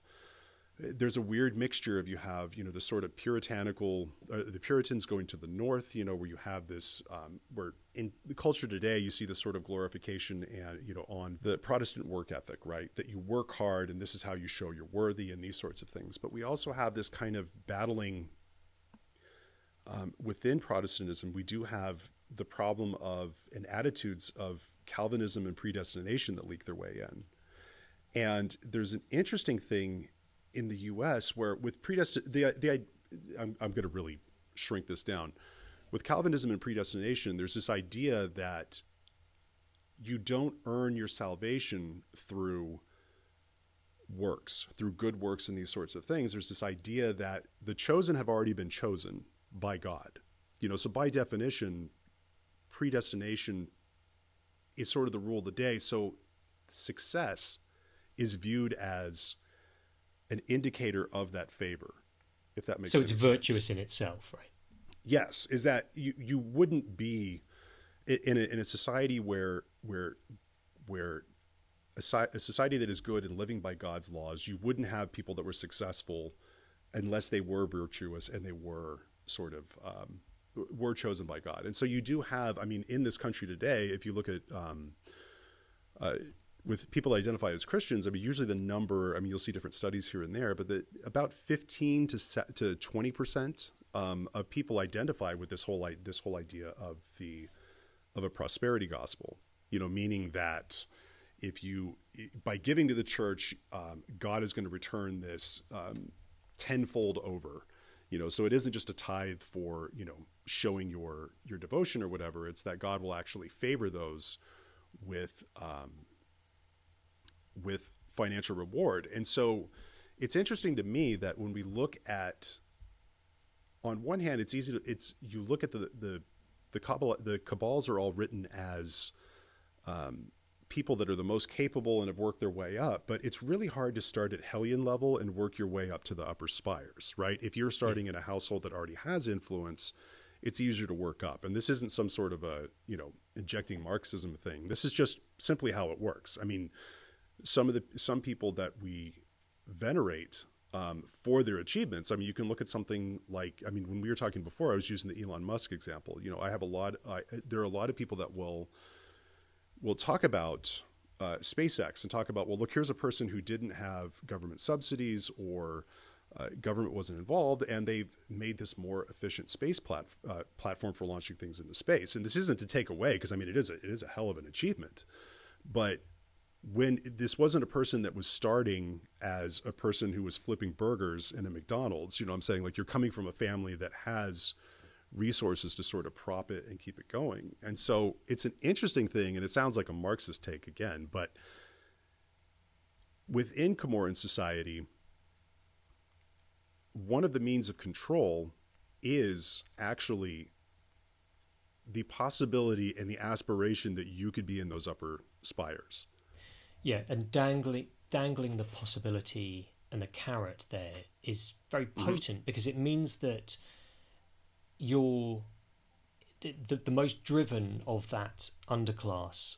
there's a weird mixture of you have you know the sort of puritanical uh, the puritans going to the north you know where you have this um, where in the culture today you see this sort of glorification and you know on the protestant work ethic right? That you work hard and this is how you show you're worthy and these sorts of things. But we also have this kind of battling um, within protestantism we do have the problem of and attitudes of Calvinism and predestination that leak their way in. And there's an interesting thing in the U.S. where with predestin the the I'm, I'm going to really shrink this down. With Calvinism and predestination, there's this idea that you don't earn your salvation through works, through good works and these sorts of things. There's this idea that the chosen have already been chosen by God. You know, so by definition, predestination is sort of the rule of the day. So success is viewed as an indicator of that favor, if that makes so sense. So it's virtuous in itself, right? Yes, is that you you wouldn't be in a, in a society where where where a, a society that is good and living by God's laws, you wouldn't have people that were successful unless they were virtuous and they were sort of um, were chosen by God. And so you do have, I mean, in this country today, if you look at um, uh, with people identified as Christians, I mean, usually the number, I mean, you'll see different studies here and there, but the, about 15 to to 20 percent um, of people identify with this whole this whole idea of the of a prosperity gospel. You know, meaning that if you by giving to the church, um, God is going to return this um, tenfold over you know so it isn't just a tithe for you know showing your your devotion or whatever. It's that god will actually favor those with um, with financial reward. And so it's interesting to me that when we look at on one hand it's easy to it's you look at the the the cabal the cabals are all written as um, people that are the most capable and have worked their way up, but it's really hard to start at Hellion level and work your way up to the upper spires, right? If you're starting in a household that already has influence, it's easier to work up. And this isn't some sort of a, you know, injecting Marxism thing. This is just simply how it works. I mean, some of the some people that we venerate um, for their achievements. I mean, you can look at something like, I mean, when we were talking before, I was using the Elon Musk example. You know, I have a lot. I, there are a lot of people that will we'll talk about uh, SpaceX and talk about, well, look, here's a person who didn't have government subsidies or uh, government wasn't involved, and they've made this more efficient space plat- uh, platform for launching things into space. And this isn't to take away, because I mean, it is a, it is a hell of an achievement. But when this wasn't a person that was starting as a person who was flipping burgers in a McDonald's, you know, I'm saying like you're coming from a family that has resources to sort of prop it and keep it going. And so it's an interesting thing, and it sounds like a Marxist take again, but within Comoran society, one of the means of control is actually the possibility and the aspiration that you could be in those upper spires. Yeah, and dangling dangling the possibility and the carrot there is very mm-hmm. potent mm-hmm. because it means that you're the, the, the most driven of that underclass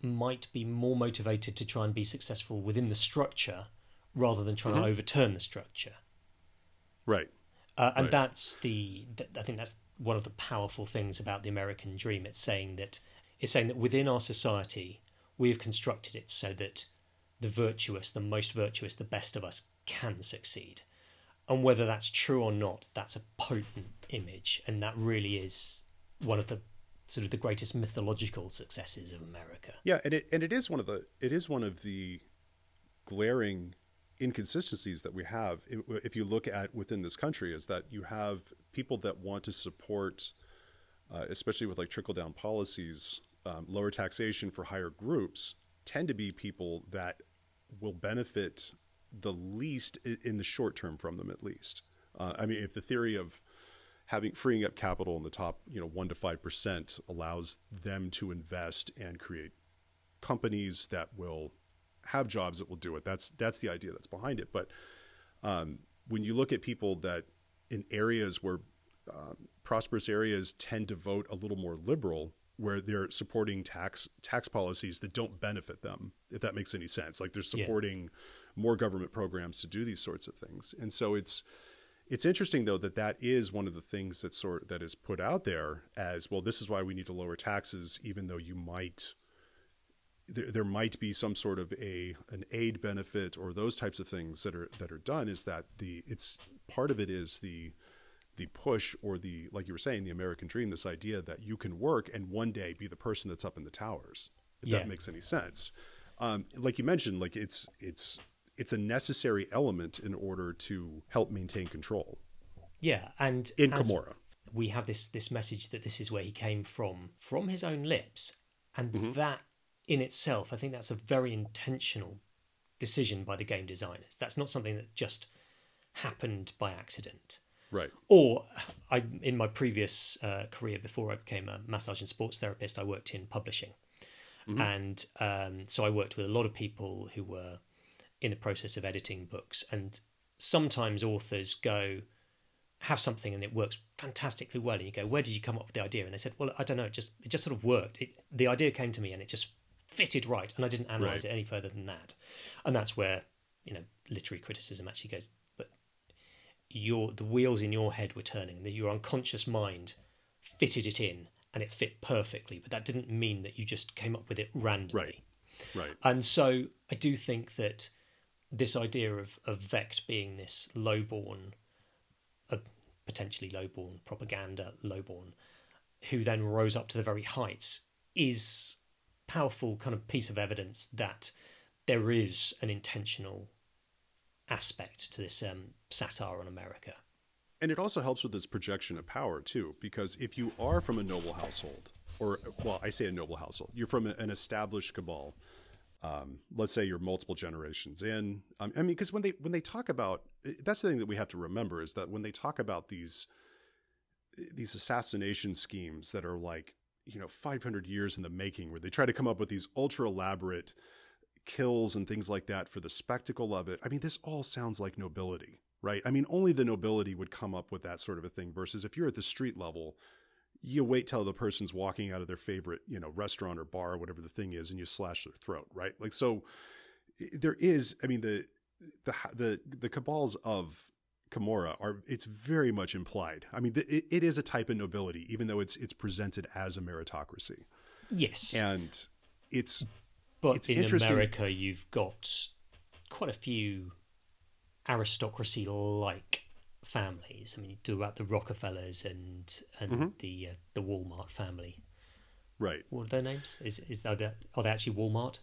might be more motivated to try and be successful within the structure rather than trying mm-hmm. to overturn the structure. Right. Uh, and right. that's the I think that's one of the powerful things about the American dream. It's saying that it's saying that within our society we have constructed it so that the virtuous, the most virtuous, the best of us can succeed. And whether that's true or not, that's a potent image, and that really is one of the sort of the greatest mythological successes of America. Yeah, and it and it is one of the it is one of the glaring inconsistencies that we have if you look at within this country is that you have people that want to support uh, especially with like trickle down policies um, lower taxation for higher groups tend to be people that will benefit the least in the short term from them, at least. Uh, I mean, if the theory of having freeing up capital in the top, you know, one to five percent allows them to invest and create companies that will have jobs that will do it. That's that's the idea that's behind it. But um, when you look at people that in areas where um, prosperous areas tend to vote a little more liberal, where they're supporting tax tax policies that don't benefit them, if that makes any sense. Like they're supporting yeah. more government programs to do these sorts of things, and so it's it's interesting though that that is one of the things that sort that is put out there as well. This is why we need to lower taxes, even though you might there, there might be some sort of a an aid benefit or those types of things that are that are done. Is that the it's part of it is the the push or the like you were saying the American dream, this idea that you can work and one day be the person that's up in the towers. If yeah. that makes any sense. Um, like you mentioned, like it's it's it's a necessary element in order to help maintain control. Yeah, and in Commorragh, we have this this message that this is where he came from from his own lips, and mm-hmm. that in itself, I think that's a very intentional decision by the game designers. That's not something that just happened by accident. Right. Or I, in my previous uh, career before I became a massage and sports therapist, I worked in publishing, mm-hmm. and um, so I worked with a lot of people who were in the process of editing books, and sometimes authors go have something and it works fantastically well, and you go, "Where did you come up with the idea?" And they said, "Well, I don't know. It just it just sort of worked. It, the idea came to me, and it just fitted right, and I didn't analyze right. it any further than that." And that's where you know literary criticism actually goes but your the wheels in your head were turning, that your unconscious mind fitted it in and it fit perfectly. But that didn't mean that you just came up with it randomly. Right. Right. And so I do think that this idea of, of Vect being this lowborn, uh, potentially lowborn propaganda, lowborn, who then rose up to the very heights, is powerful kind of piece of evidence that there is an intentional aspect to this um, satire on America. And it also helps with this projection of power, too, because if you are from a noble household, or, well, I say a noble household, you're from an established cabal. Um, let's say you're multiple generations in. Um, I mean, because when they when they talk about that's the thing that we have to remember is that when they talk about these these assassination schemes that are like you know 500 years in the making, where they try to come up with these ultra elaborate kills and things like that for the spectacle of it. I mean, this all sounds like nobility, right? I mean, only the nobility would come up with that sort of a thing versus if you're at the street level, you wait till the person's walking out of their favorite, you know, restaurant or bar or whatever the thing is and you slash their throat, right? Like so there is, I mean, the the the the cabals of Commorragh are it's very much implied. I mean, it, it is a type of nobility, even though it's it's presented as a meritocracy. Yes, and it's but it's in America, you've got quite a few aristocracy like families. I mean, you do about the Rockefellers and and mm-hmm. the uh, the Walmart family. Right. What are their names? Is is are they, are they actually Walmart?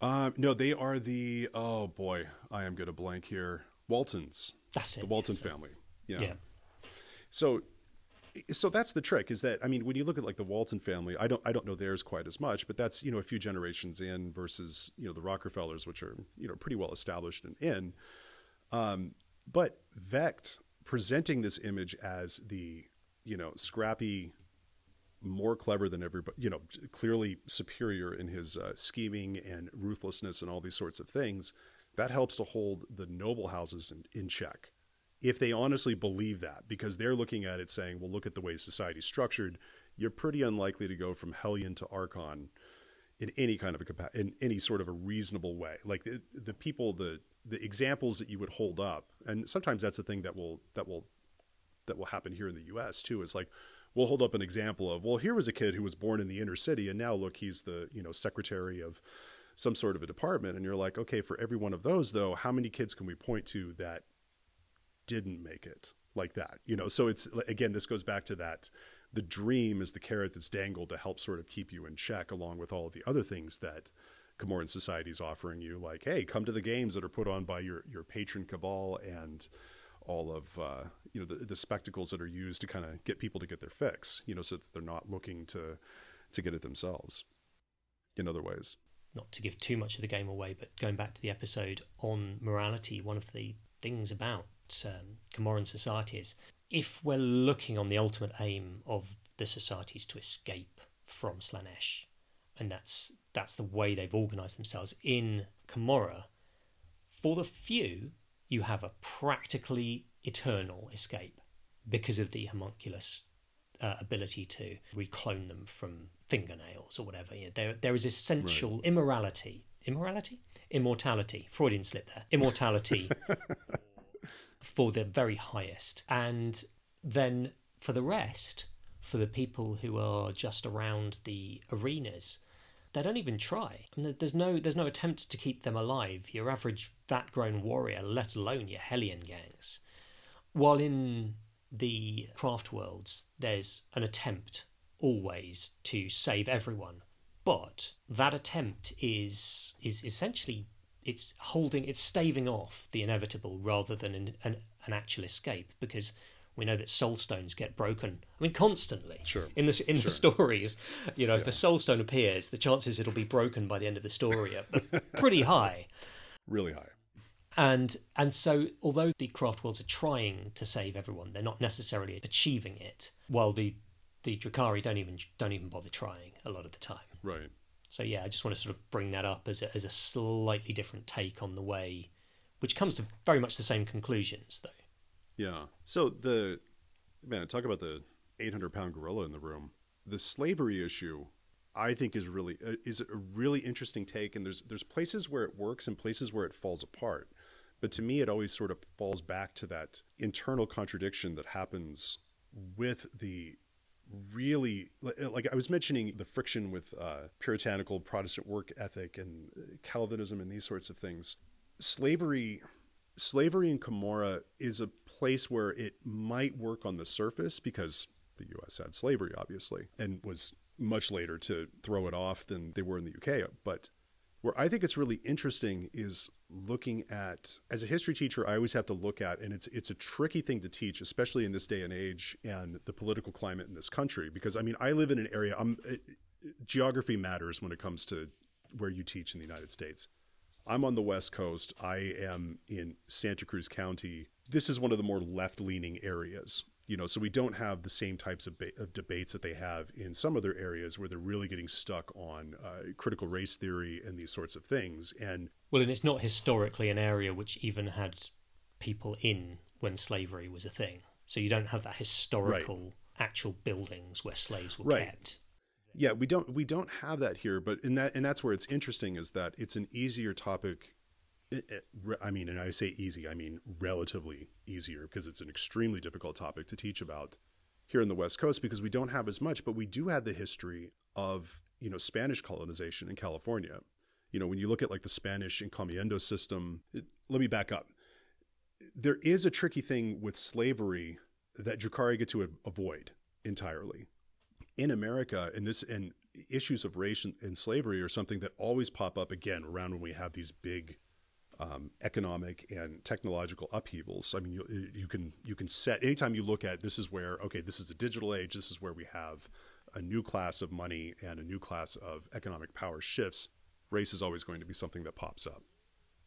Um, no, they are the oh boy, I am going to blank here. Waltons. That's it. The Walton yes. family. Yeah. yeah. So so that's the trick is that I mean when you look at like the Walton family I don't I don't know theirs quite as much but that's you know a few generations in versus you know the Rockefellers which are you know pretty well established and in um, but Vect presenting this image as the you know scrappy more clever than everybody you know clearly superior in his uh, scheming and ruthlessness and all these sorts of things that helps to hold the noble houses in, in check if they honestly believe that, because they're looking at it saying, well, look at the way society's structured, you're pretty unlikely to go from Hellion to Archon in any kind of a in any sort of a reasonable way. Like the, the people, the the examples that you would hold up, and sometimes that's the thing that will that will that will happen here in the U.S. too. Is like we'll hold up an example of, well, here was a kid who was born in the inner city, and now look, he's the you know secretary of some sort of a department, and you're like, okay, for every one of those though, how many kids can we point to that didn't make it like that you know so it's again this goes back to that the dream is the carrot that's dangled to help sort of keep you in check along with all of the other things that Camoran society is offering you like hey come to the games that are put on by your your patron cabal and all of uh, you know the, the spectacles that are used to kind of get people to get their fix you know so that they're not looking to to get it themselves in other ways. Not to give too much of the game away, but going back to the episode on morality, one of the things about um, Comoran society is if we're looking on the ultimate aim of the societies to escape from Slaanesh, and that's that's the way they've organised themselves in Commorragh. For the few, you have a practically eternal escape because of the Haemonculus uh, ability to reclone them from fingernails or whatever. You know, there, there is essential right. immorality. Immorality? Immortality. Freudian slip there. Immortality for the very highest. And then for the rest, for the people who are just around the arenas, they don't even try. There's no there's no attempt to keep them alive. Your average fat grown warrior, let alone your Hellion gangs. While in the craft worlds, there's an attempt always to save everyone, but that attempt is is essentially it's holding it's staving off the inevitable rather than an, an, an actual escape because we know that soul stones get broken. I mean, constantly. Sure. In the in sure. the stories, you know, yeah. if a soul stone appears, the chances it'll be broken by the end of the story are pretty high. Really high. And and so, although the craft worlds are trying to save everyone, they're not necessarily achieving it. While the the Drukhari don't even don't even bother trying a lot of the time. Right. So yeah, I just want to sort of bring that up as a, as a slightly different take on the way, which comes to very much the same conclusions though. Yeah. So the man, talk about the 800 pound gorilla in the room. The slavery issue, I think, is really uh, is a really interesting take. And there's there's places where it works and places where it falls apart. But to me, it always sort of falls back to that internal contradiction that happens with the really like I was mentioning the friction with uh, puritanical Protestant work ethic and uh, Calvinism and these sorts of things. Slavery slavery in Commorragh is a place where it might work on the surface because the US had slavery, obviously, and was much later to throw it off than they were in the UK. But where I think it's really interesting is looking at as a history teacher I always have to look at and it's it's a tricky thing to teach especially in this day and age and the political climate in this country because I mean I live in an area I'm it, geography matters when it comes to where you teach in the United States I'm on the West Coast. I am in Santa Cruz County. This is one of the more left leaning areas. You know, so we don't have the same types of, ba- of, debates that they have in some other areas where they're really getting stuck on uh, critical race theory and these sorts of things. And well, and it's not historically an area which even had people in when slavery was a thing. So you don't have that historical right. actual buildings where slaves were right. kept. Yeah, we don't we don't have that here, but in that and that's where it's interesting is that it's an easier topic. Eh, eh, it, it, I mean, and I say easy, I mean relatively easier because it's an extremely difficult topic to teach about here in the West Coast because we don't have as much, but we do have the history of you know Spanish colonization in California. You know, when you look at like the Spanish encomienda system, it, let me back up. There is a tricky thing with slavery that Drukhari get to avoid entirely in America, and this and issues of race and, slavery are something that always pop up again around when we have these big um, economic and technological upheavals. I mean, you, you can you can set anytime you look at this is where okay, this is a digital age. This is where we have a new class of money and a new class of economic power shifts. Race is always going to be something that pops up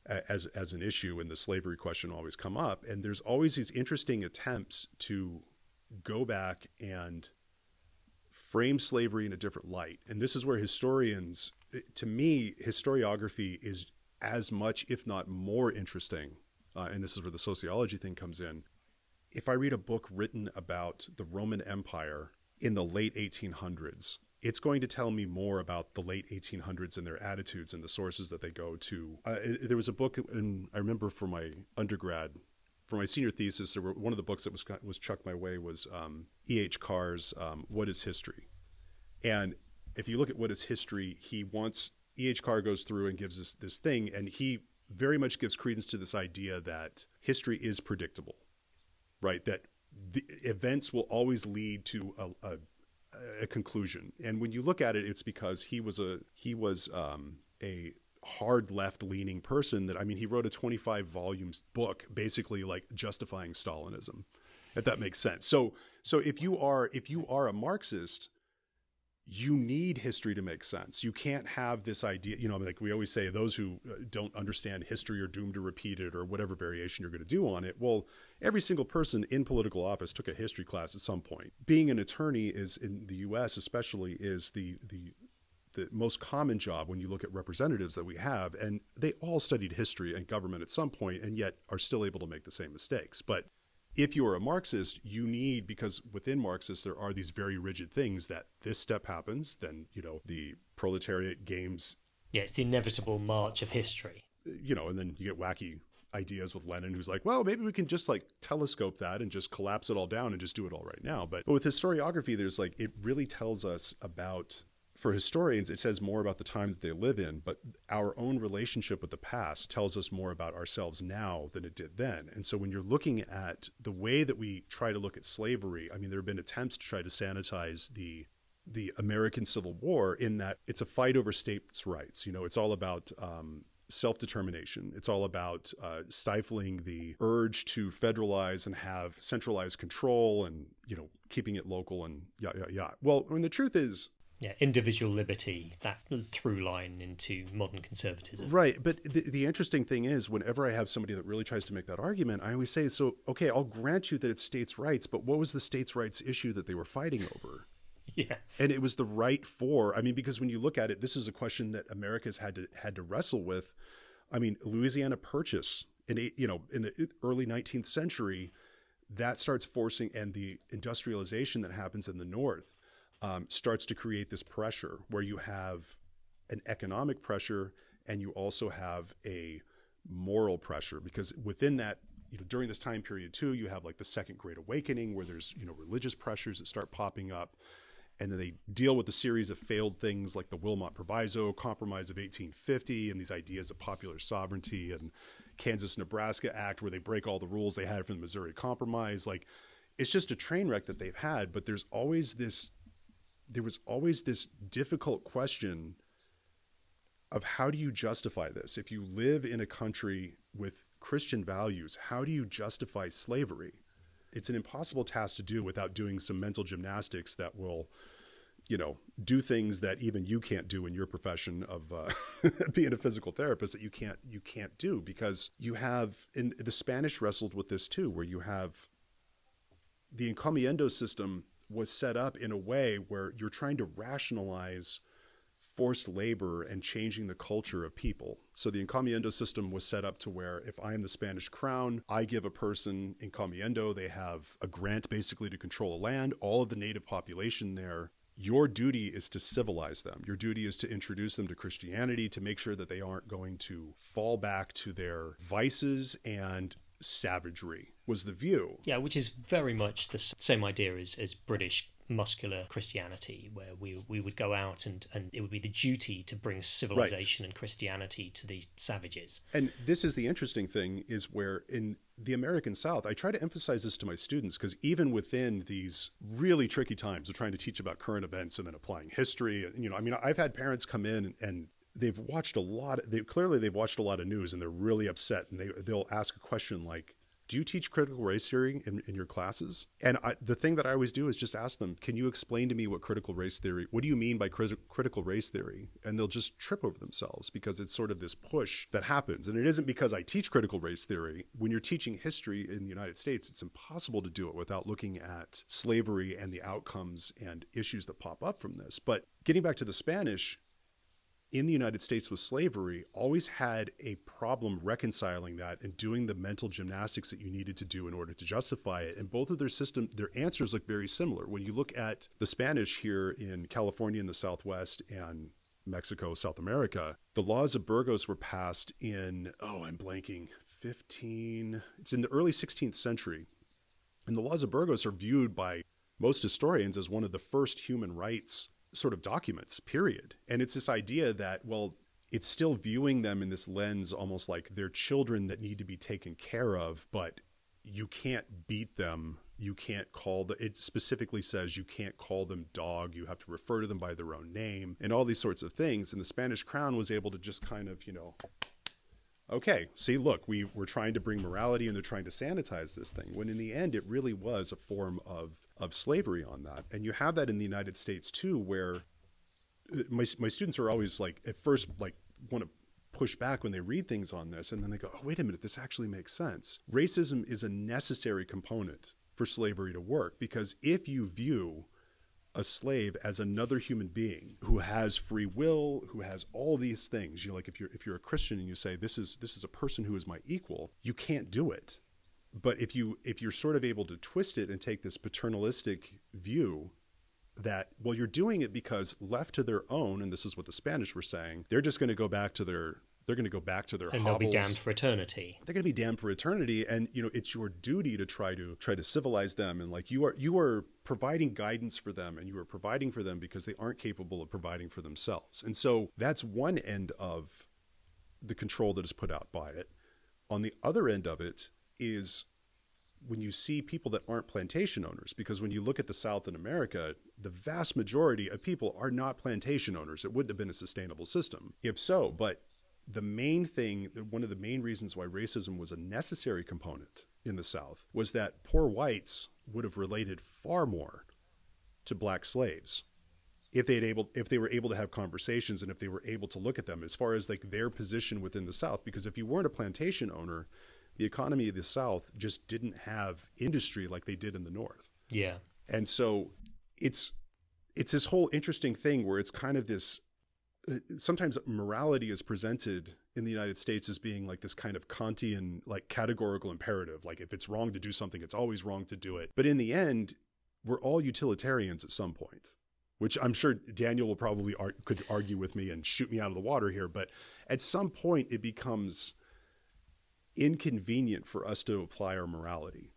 as as an issue, and the slavery question always come up. And there's always these interesting attempts to go back and frame slavery in a different light. And this is where historians, to me, historiography is as much, if not more interesting. Uh, and this is where the sociology thing comes in. If I read a book written about the Roman Empire in the late 1800s, it's going to tell me more about the late 1800s and their attitudes and the sources that they go to. Uh, there was a book, and I remember for my undergrad, for my senior thesis, there were, one of the books that was was chucked my way was um, E. H. Carr's um, "What Is History," and if you look at what is history, he wants E. H. Carr goes through and gives this this thing, and he very much gives credence to this idea that history is predictable, right? That events will always lead to a, a, a conclusion, and when you look at it, it's because he was a he was um, a hard left leaning person that I mean he wrote a 25 volumes book basically like justifying Stalinism if that makes sense. So so if you are if you are a Marxist you need history to make sense. You can't have this idea, you know, like we always say, those who uh, don't understand history are doomed to repeat it or whatever variation you're going to do on it. Well, every single person in political office took a history class at some point. Being an attorney is in the US especially is the the the most common job when you look at representatives that we have and they all studied history and government at some point and yet are still able to make the same mistakes. But if you are a Marxist, you need because within Marxists there are these very rigid things that this step happens, then you know the proletariat games. Yeah, it's the inevitable march of history. You know, and then you get wacky ideas with Lenin, who's like, well, maybe we can just like telescope that and just collapse it all down and just do it all right now. But, but with historiography, there's like it really tells us about for historians, it says more about the time that they live in, but our own relationship with the past tells us more about ourselves now than it did then. And so when you're looking at the way that we try to look at slavery, I mean, there have been attempts to try to sanitize the the American Civil War in that it's a fight over states' rights. You know, it's all about um, self determination. It's all about uh, stifling the urge to federalize and have centralized control and, you know, keeping it local and yeah, yeah, yeah. Well, I mean, the truth is, yeah, individual liberty, that through line into modern conservatism. Right. But the, the interesting thing is, whenever I have somebody that really tries to make that argument, I always say, so, okay, I'll grant you that it's states' rights, but what was the states' rights issue that they were fighting over? yeah. And it was the right for, I mean, because when you look at it, this is a question that America's had to, had to wrestle with. I mean, Louisiana Purchase in, you know, in the early 19th century, that starts forcing, and the industrialization that happens in the North um, starts to create this pressure where you have an economic pressure and you also have a moral pressure because within that you know during this time period too you have like the second great awakening where there's you know religious pressures that start popping up and then they deal with a series of failed things like the Wilmot Proviso, Compromise of 1850, and these ideas of popular sovereignty and Kansas Nebraska Act, where they break all the rules they had from the Missouri Compromise. Like, it's just a train wreck that they've had, but there's always this there was always this difficult question of how do you justify this? If you live in a country with Christian values, how do you justify slavery? It's an impossible task to do without doing some mental gymnastics that will, you know, do things that even you can't do in your profession of uh, being a physical therapist that you can't you can't do because you have in the Spanish wrestled with this too, where you have the encomienda system was set up in a way where you're trying to rationalize forced labor and changing the culture of people. So the encomienda system was set up to where if I am the Spanish crown, I give a person encomienda, they have a grant basically to control a land, all of the native population there. Your duty is to civilize them. Your duty is to introduce them to Christianity to make sure that they aren't going to fall back to their vices and savagery was the view. Yeah, which is very much the same idea as, as British muscular Christianity, where we we would go out and, and it would be the duty to bring civilization right. and Christianity to these savages. And this is the interesting thing is where in the American South, I try to emphasize this to my students because even within these really tricky times of trying to teach about current events and then applying history, you know, I mean, I've had parents come in and they've watched a lot. They clearly they've watched a lot of news and they're really upset. And they they'll ask a question like, "Do you teach critical race theory in, in your classes?" And I, the thing that I always do is just ask them, "Can you explain to me what critical race theory? What do you mean by crit- critical race theory?" And they'll just trip over themselves because it's sort of this push that happens. And it isn't because I teach critical race theory. When you're teaching history in the United States, it's impossible to do it without looking at slavery and the outcomes and issues that pop up from this. But getting back to the Spanish, in the United States with slavery always had a problem reconciling that and doing the mental gymnastics that you needed to do in order to justify it. And both of their system, their answers look very similar. When you look at the Spanish here in California in the Southwest and Mexico, South America, the laws of Burgos were passed in, oh, I'm blanking, 15, it's in the early 16th century. And the laws of Burgos are viewed by most historians as one of the first human rights sort of documents, period. And it's this idea that, well, it's still viewing them in this lens almost like they're children that need to be taken care of, but you can't beat them. You can't call the, it specifically says you can't call them dog. You have to refer to them by their own name and all these sorts of things. And the Spanish crown was able to just kind of, you know, okay, see, look, we were trying to bring morality and they're trying to sanitize this thing. When in the end, it really was a form of of slavery on that. And you have that in the United States too, where uh, my my students are always like at first like want to push back when they read things on this, and then they go, "Oh, wait a minute, this actually makes sense." Racism is a necessary component for slavery to work because if you view a slave as another human being who has free will, who has all these things. You know, like if you're if you're a Christian and you say this is this is a person who is my equal, you can't do it. But if you if you're sort of able to twist it and take this paternalistic view that well you're doing it because left to their own and this is what the Spanish were saying, they're just going to go back to their they're going to go back to their and hovels. they'll be damned for eternity. They're going to be damned for eternity, and you know it's your duty to try to try to civilize them, and like you are you are providing guidance for them, and you are providing for them because they aren't capable of providing for themselves, and so that's one end of the control that is put out by it. On the other end of it is when you see people that aren't plantation owners, because when you look at the South in America, the vast majority of people are not plantation owners. It wouldn't have been a sustainable system if so. But the main thing, one of the main reasons why racism was a necessary component in the South was that poor whites would have related far more to black slaves if they able if they were able to have conversations and if they were able to look at them as far as like their position within the South. Because if you weren't a plantation owner, the economy of the South just didn't have industry like they did in the North. Yeah. And so it's it's this whole interesting thing where it's kind of this uh, sometimes morality is presented in the United States as being like this kind of Kantian like categorical imperative like if it's wrong to do something it's always wrong to do it but in the end we're all utilitarians at some point which I'm sure Daniel will probably ar- could argue with me and shoot me out of the water here but at some point it becomes inconvenient for us to apply our morality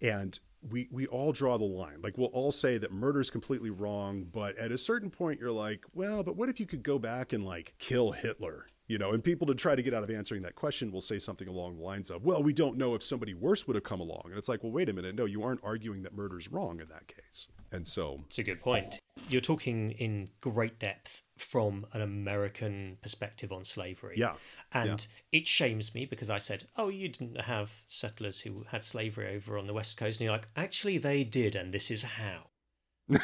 and we we all draw the line. Like we'll all say that murder is completely wrong, but at a certain point you're like, well, but what if you could go back and like kill Hitler? You know, and people to try to get out of answering that question will say something along the lines of, well, we don't know if somebody worse would have come along. And it's like, well, wait a minute. No, you aren't arguing that murder's wrong in that case. And so It's a good point. You're talking in great depth from an American perspective on slavery. Yeah. And it shames me because I said, oh, you didn't have settlers who had slavery over on the West Coast. And you're like, actually, they did. And this is how.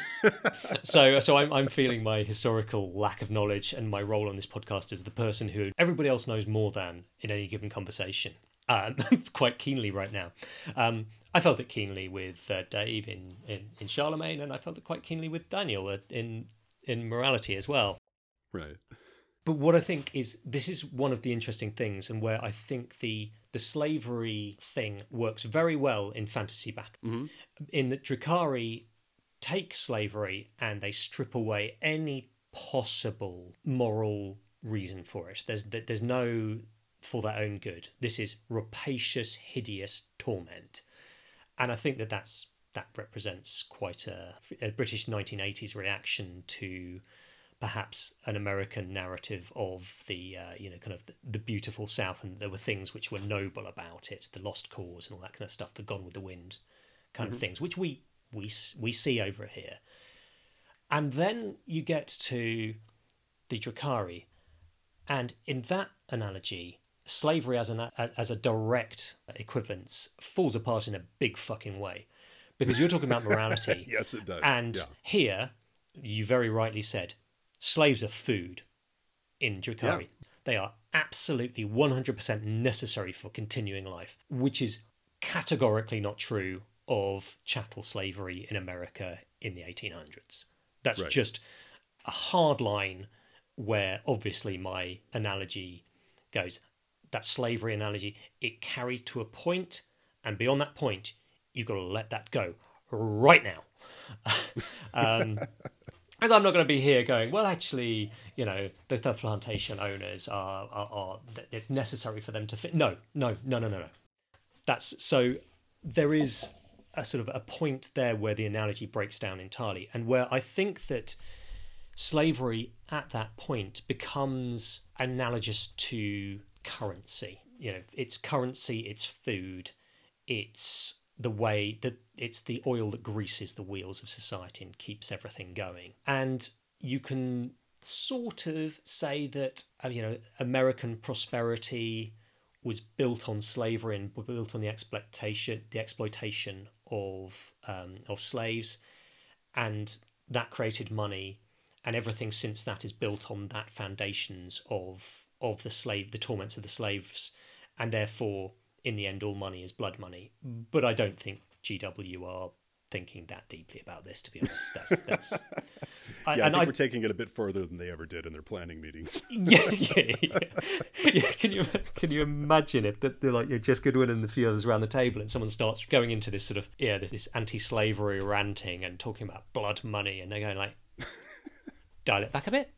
so so I'm, I'm feeling my historical lack of knowledge and my role on this podcast as the person who everybody else knows more than in any given conversation um, quite keenly right now um, i felt it keenly with uh, dave in, in, in charlemagne and i felt it quite keenly with daniel uh, in in morality as well right but what i think is this is one of the interesting things and where i think the the slavery thing works very well in fantasy battle mm-hmm. in that Drukhari take slavery and they strip away any possible moral reason for it. There's there's no for their own good. This is rapacious, hideous torment, and I think that that's that represents quite a, a British 1980s reaction to perhaps an American narrative of the uh, you know kind of the, the, beautiful South, and there were things which were noble about it, the lost cause and all that kind of stuff, the Gone with the Wind kind mm-hmm. of things, which we we we see over here. And then you get to the Drukhari, and in that analogy, slavery as an as a direct equivalence falls apart in a big fucking way, because you're talking about morality. yes, it does. And yeah. here, you very rightly said, slaves are food in Drukhari. Yeah. They are absolutely 100% necessary for continuing life, which is categorically not true of chattel slavery in America in the 1800s. That's right. just a hard line where obviously my analogy goes. That slavery analogy, it carries to a point, and beyond that point, you've got to let that go right now. um, as I'm not going to be here going, well, actually, you know, the, the plantation owners are, are, are, it's necessary for them to fit. No, no, no, no, no, no. That's so there is a sort of a point there where the analogy breaks down entirely, and where I think that slavery at that point becomes analogous to currency. You know, it's currency, it's food, it's the way that it's the oil that greases the wheels of society and keeps everything going. And you can sort of say that uh, you know American prosperity was built on slavery and built on the exploitation the exploitation of um, of slaves, and that created money, and everything since that is built on that foundations of of the slave, the torments of the slaves, and therefore, in the end, all money is blood money. But I don't think GW are thinking that deeply about this. To be honest, that's that's. I, yeah, I think I, we're taking it a bit further than they ever did in their planning meetings. yeah, yeah, yeah. yeah. Can you can you imagine if they're like you're Jes Goodwin and a few others around the table, and someone starts going into this sort of yeah this, this anti-slavery ranting and talking about blood money, and they're going like, dial it back a bit.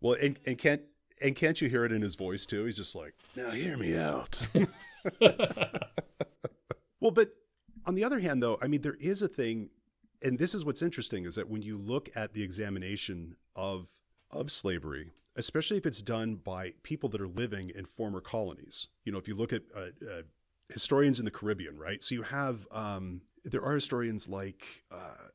Well, and, and can't and can't you hear it in his voice too? He's just like, now hear me out. well, but on the other hand, though, I mean, there is a thing, and this is what's interesting is that when you look at the examination of of slavery, especially if it's done by people that are living in former colonies, you know, if you look at uh, uh, historians in the Caribbean, right? So you have um, there are historians like uh,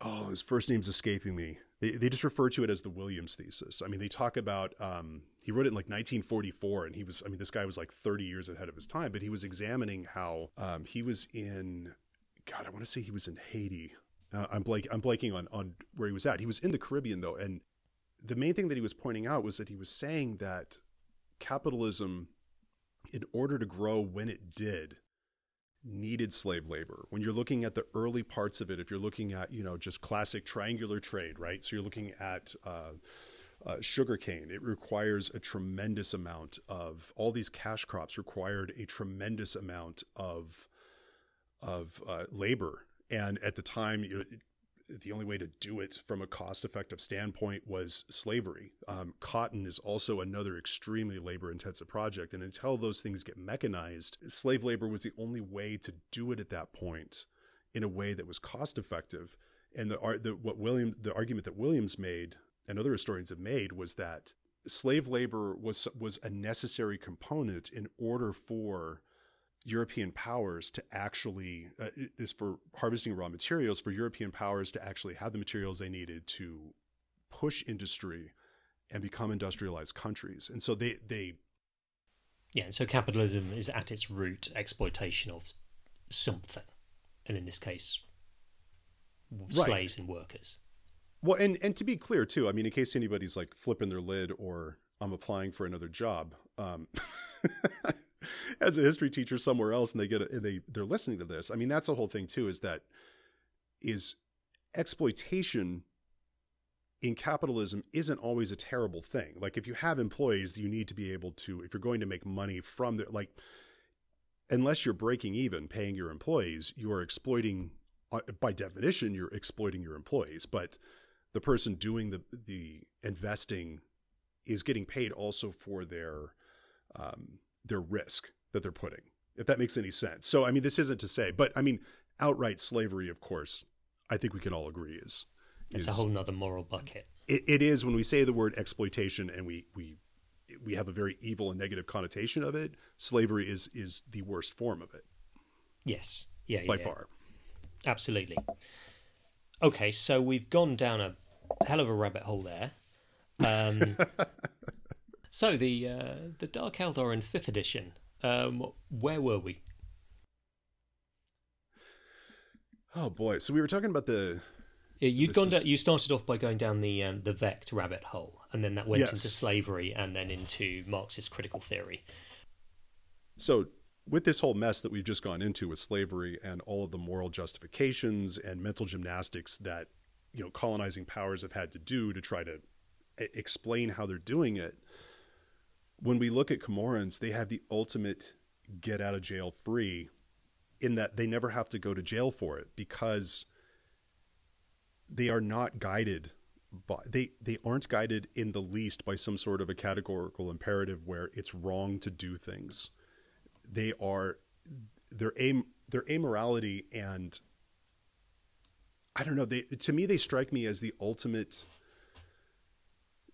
oh, his first name's escaping me. They, they just refer to it as the Williams thesis. I mean, they talk about um, he wrote it in like 1944, and he was I mean, this guy was like 30 years ahead of his time, but he was examining how um, he was in God, I want to say he was in Haiti. Uh, I'm blank. I'm blanking on on where he was at. He was in the Caribbean though, and the main thing that he was pointing out was that he was saying that capitalism, in order to grow when it did, needed slave labor. When you're looking at the early parts of it, if you're looking at, you know, just classic triangular trade, right? So you're looking at uh, uh, it requires a tremendous amount of, all these cash crops required a tremendous amount of, of uh, labor. And at the time, you know, the only way to do it from a cost effective standpoint was slavery. Um, cotton is also another extremely labor intensive project. And until those things get mechanized, slave labor was the only way to do it at that point in a way that was cost effective. And the, the what William the argument that Williams made and other historians have made was that slave labor was was a necessary component in order for European powers to actually uh, is for harvesting raw materials for European powers to actually have the materials they needed to push industry and become industrialized countries. And so they they yeah, and so capitalism is at its root exploitation of something, and in this case, right. slaves and workers. Well, and and to be clear too, I mean, in case anybody's like flipping their lid or I'm applying for another job. Um, as a history teacher somewhere else and they get and they they're listening to this. I mean, that's the whole thing too is that is exploitation in capitalism isn't always a terrible thing. Like if you have employees, you need to be able to if you're going to make money from the like unless you're breaking even paying your employees, you are exploiting uh, by definition you're exploiting your employees, but the person doing the the investing is getting paid also for their um, their risk that they're putting, if that makes any sense. So, I mean, this isn't to say, but I mean, outright slavery, of course, I think we can all agree is. It's a whole nother moral bucket. It, it is when we say the word exploitation and we, we, we have a very evil and negative connotation of it. Slavery is is the worst form of it. Yes. Yeah. By yeah. far. Absolutely. Okay, so we've gone down a hell of a rabbit hole there. Um, So the uh, the Dark Eldar in fifth edition. Um, where were we? Oh boy! So we were talking about the. You'd gone. Is... Down, you started off by going down the um, the Vect rabbit hole, and then that went yes. into slavery, and then into Marxist critical theory. So with this whole mess that we've just gone into with slavery and all of the moral justifications and mental gymnastics that you know colonizing powers have had to do to try to explain how they're doing it when we look at Comorans, they have the ultimate get out of jail free in that they never have to go to jail for it because they are not guided by they they aren't guided in the least by some sort of a categorical imperative where it's wrong to do things. They are their aim their amorality and I don't know, they to me they strike me as the ultimate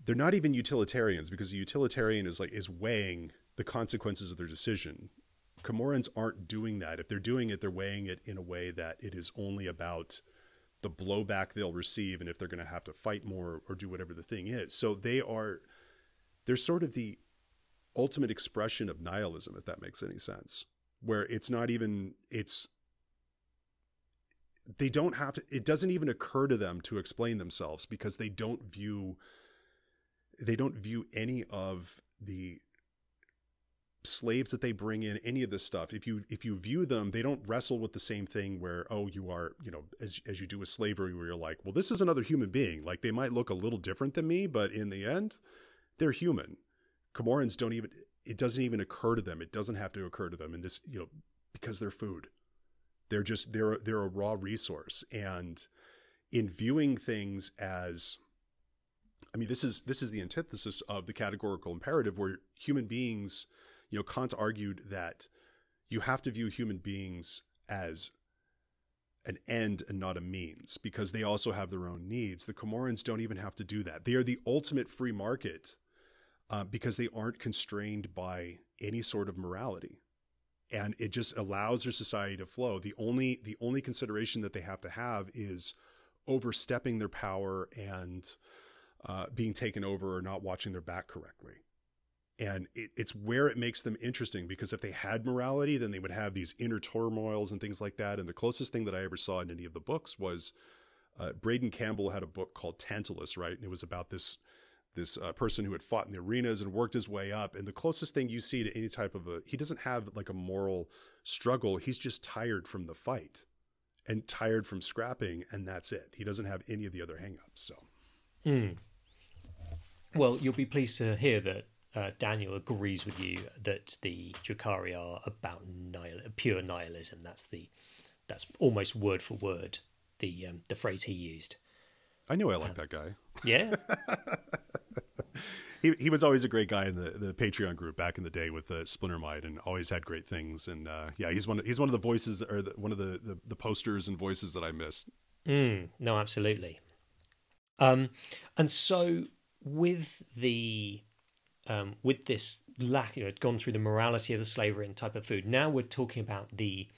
they're not even utilitarians because a utilitarian is like is weighing the consequences of their decision. Comorans aren't doing that. If they're doing it, they're weighing it in a way that it is only about the blowback they'll receive and if they're going to have to fight more or do whatever the thing is. So they are they're sort of the ultimate expression of nihilism if that makes any sense. Where it's not even it's they don't have to it doesn't even occur to them to explain themselves because they don't view they don't view any of the slaves that they bring in any of this stuff. If you if you view them they don't wrestle with the same thing where oh you are you know as as you do with slavery where you're like well this is another human being. Like they might look a little different than me but in the end they're human. Comorans don't even it doesn't even occur to them. It doesn't have to occur to them in this you know because they're food. They're just they're they're a raw resource. And in viewing things as I mean this is this is the antithesis of the categorical imperative where human beings you know, Kant argued that you have to view human beings as an end and not a means because they also have their own needs. The Comorans don't even have to do that. They are the ultimate free market uh, because they aren't constrained by any sort of morality. And it just allows their society to flow. The only the only consideration that they have to have is overstepping their power and uh, being taken over or not watching their back correctly. And it, it's where it makes them interesting because if they had morality then they would have these inner turmoils and things like that. And the closest thing that i ever saw in any of the books was uh, braden campbell had a book called tantalus right? And it was about this this uh, person who had fought in the arenas and worked his way up. And the closest thing you see to any type of a he doesn't have like a moral struggle. He's just tired from the fight and tired from scrapping and that's it. He doesn't have any of the other hangups so. Mm. Well you'll be pleased to hear that uh, Daniel agrees with you that the Drukhari are about nihil- pure nihilism. That's the that's almost word for word the um, the phrase he used. I knew I liked um, that guy. Yeah. he he was always a great guy in the, the Patreon group back in the day with the Splintermind, and always had great things. And uh, yeah, he's one of, he's one of the voices or the, one of the, the, the posters and voices that I missed. Mm, no, absolutely. Um, and so with the um, with this lack, you know, gone through the morality of the slavery and type of food. Now we're talking about the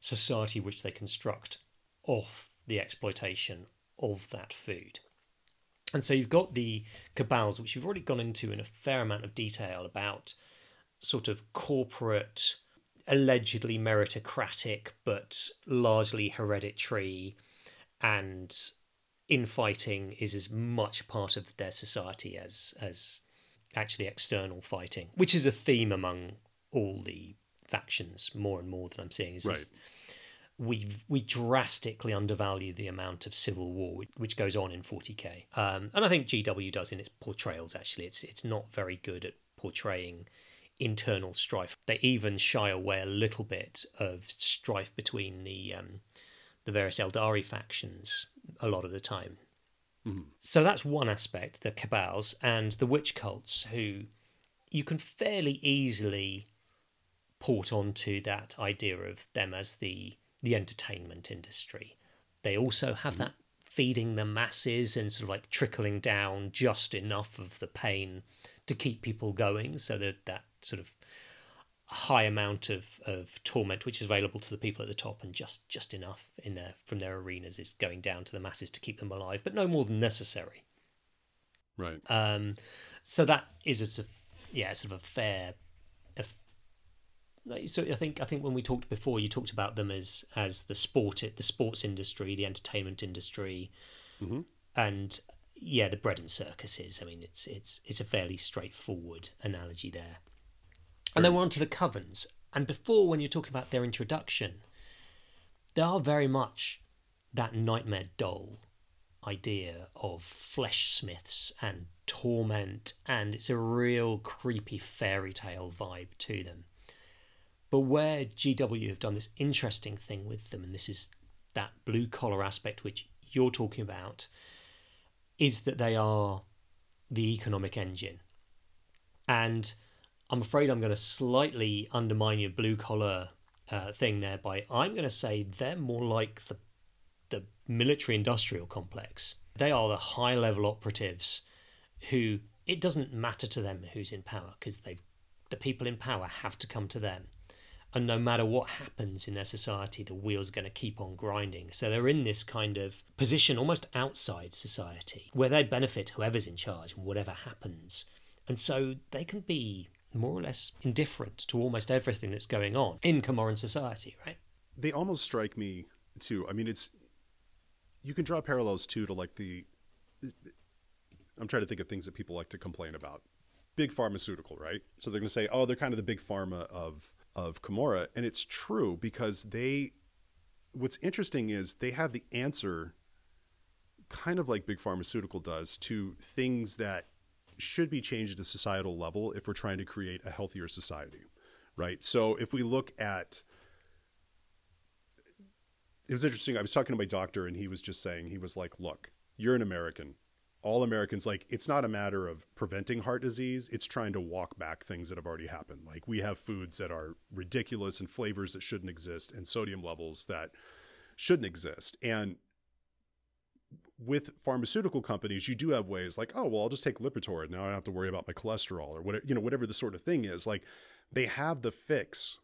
society which they construct off the exploitation of that food. And so you've got the cabals, which you've already gone into in a fair amount of detail about sort of corporate, allegedly meritocratic, but largely hereditary, and infighting is as much part of their society as as actually external fighting, which is a theme among all the factions more and more that I'm seeing. Is right. we we drastically undervalue the amount of civil war which goes on in 40k, um, and I think GW does in its portrayals. Actually, it's it's not very good at portraying internal strife. They even shy away a little bit of strife between the um, the various Aeldari factions a lot of the time. Mm-hmm. So that's one aspect, the cabals and the witch cults, who you can fairly easily port onto that idea of them as the the entertainment industry. They also have mm-hmm. that feeding the masses and sort of like trickling down just enough of the pain to keep people going, so that that sort of high amount of, of torment which is available to the people at the top and just just enough in their from their arenas is going down to the masses to keep them alive but no more than necessary right um so that is a yeah sort of a fair a, so I think I think when we talked before, you talked about them as as the sport, the sports industry, the entertainment industry, mm-hmm. and yeah, the bread and circuses. I mean, it's it's it's a fairly straightforward analogy there. And then we're on to the covens. And before, when you're talking about their introduction, they are very much that nightmare doll idea of flesh smiths and torment, and it's a real creepy fairy tale vibe to them. But where GW have done this interesting thing with them, and this is that blue collar aspect which you're talking about, is that they are the economic engine. And I'm afraid I'm going to slightly undermine your blue collar uh, thing there by I'm going to say they're more like the the military industrial complex. They are the high level operatives who it doesn't matter to them who's in power because they've the people in power have to come to them. And no matter what happens in their society, the wheel's going to keep on grinding. So they're in this kind of position almost outside society where they benefit whoever's in charge and whatever happens. And so they can be more or less indifferent to almost everything that's going on in Comoran society, right? They almost strike me too. I mean, it's you can draw parallels too to like the. I'm trying to think of things that people like to complain about. Big pharmaceutical, right? So they're going to say, "Oh, they're kind of the big pharma of of Commorragh," and it's true because they. What's interesting is they have the answer, kind of like big pharmaceutical does, to things that should be changed at a societal level if we're trying to create a healthier society, right? So if we look at it was interesting. I was talking to my doctor, and he was just saying, he was like, "Look, you're an American. All Americans, like, it's not a matter of preventing heart disease. It's trying to walk back things that have already happened. Like, we have foods that are ridiculous and flavors that shouldn't exist, and sodium levels that shouldn't exist. And with pharmaceutical companies, you do have ways like, oh, well, I'll just take Lipitor, now I don't have to worry about my cholesterol or whatever, you know, whatever the sort of thing is. Like, they have the fix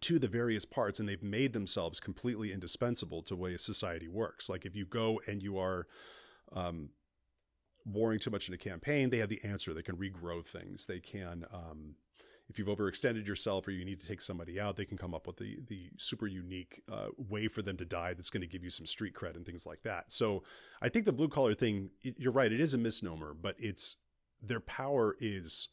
to the various parts and they've made themselves completely indispensable to the way society works. Like if you go and you are um, boring too much in a campaign, they have the answer. They can regrow things. They can, um, if you've overextended yourself or you need to take somebody out, they can come up with the the super unique uh, way for them to die that's going to give you some street cred and things like that. So I think the blue collar thing, you're right, it is a misnomer, but it's their power is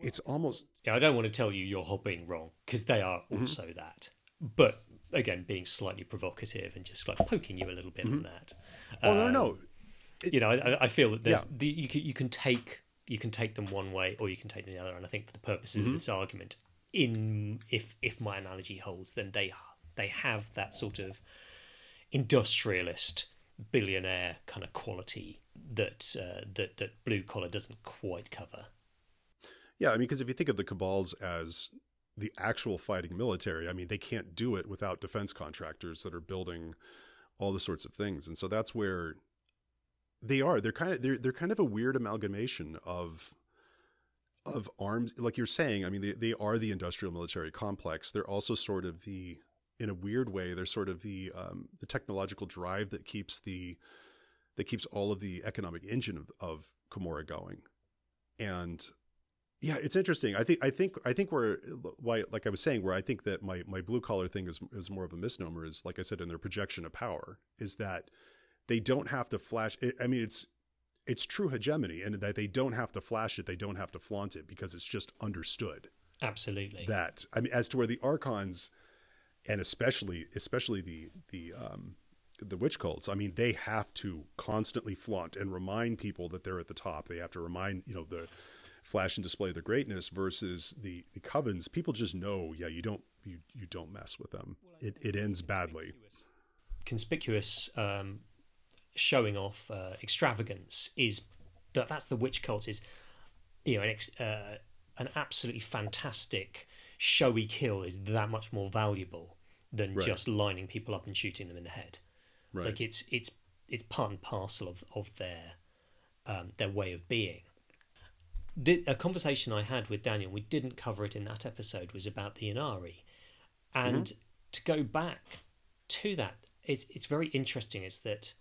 it's almost yeah i don't want to tell you you're being wrong because they are mm-hmm. also mm-hmm. that but again being slightly provocative and just like poking you a little bit mm-hmm. on that oh um, no no it, you know I, I, feel that there's yeah. the, you can, you can take you can take them one way or you can take them the other. And i think for the purposes mm-hmm. of this argument in if if my analogy holds then they they have that sort of industrialist billionaire kind of quality that uh, that that blue collar doesn't quite cover. Yeah, I mean, because if you think of the cabals as the actual fighting military, I mean, they can't do it without defense contractors that are building all the sorts of things, and so that's where they are. They're kind of they're they're kind of a weird amalgamation of of arms, like you're saying. I mean, they they are the industrial military complex. They're also sort of the in a weird way, they're sort of the um, the technological drive that keeps the that keeps all of the economic engine of, of Commorragh going. And yeah, it's interesting. I think I think I think we're why like I was saying where I think that my my blue collar thing is is more of a misnomer is like I said in their projection of power is that they don't have to flash it, I mean it's it's true hegemony and that they don't have to flash it, they don't have to flaunt it because it's just understood. Absolutely. That I mean as to where the archons and especially especially the the um the witch cults, I mean, they have to constantly flaunt and remind people that they're at the top. They have to remind, you know, the flash and display their greatness versus the the covens people just know yeah you don't you you don't mess with them it, it ends badly conspicuous um, showing off uh, extravagance is that that's the witch cult is you know an, ex, uh, an absolutely fantastic showy kill is that much more valuable than right. just lining people up and shooting them in the head right. like it's it's it's part and parcel of of their um, their way of being the, a conversation I had with Daniel, we didn't cover it in that episode, was about the Ynnari And mm-hmm. to go back to that, it's, it's very interesting is that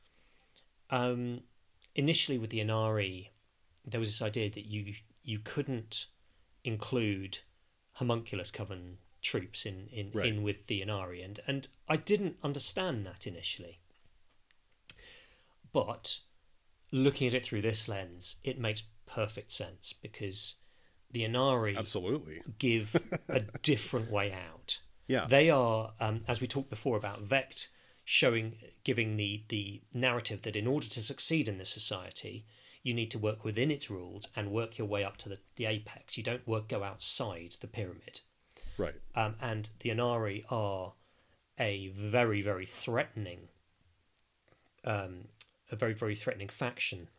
um, initially with the Ynnari, there was this idea that you you couldn't include Haemonculus coven troops in, in, right. in with the Ynnari, And, and I didn't understand that initially. But looking at it through this lens, it makes perfect sense because the Ynnari absolutely give a different way out. Yeah, they are, um, as we talked before about Vect, showing, giving the the narrative that in order to succeed in this society, you need to work within its rules and work your way up to the, the apex. You don't work go outside the pyramid. Right. Um, and the Ynnari are a very very threatening, um, a very very threatening faction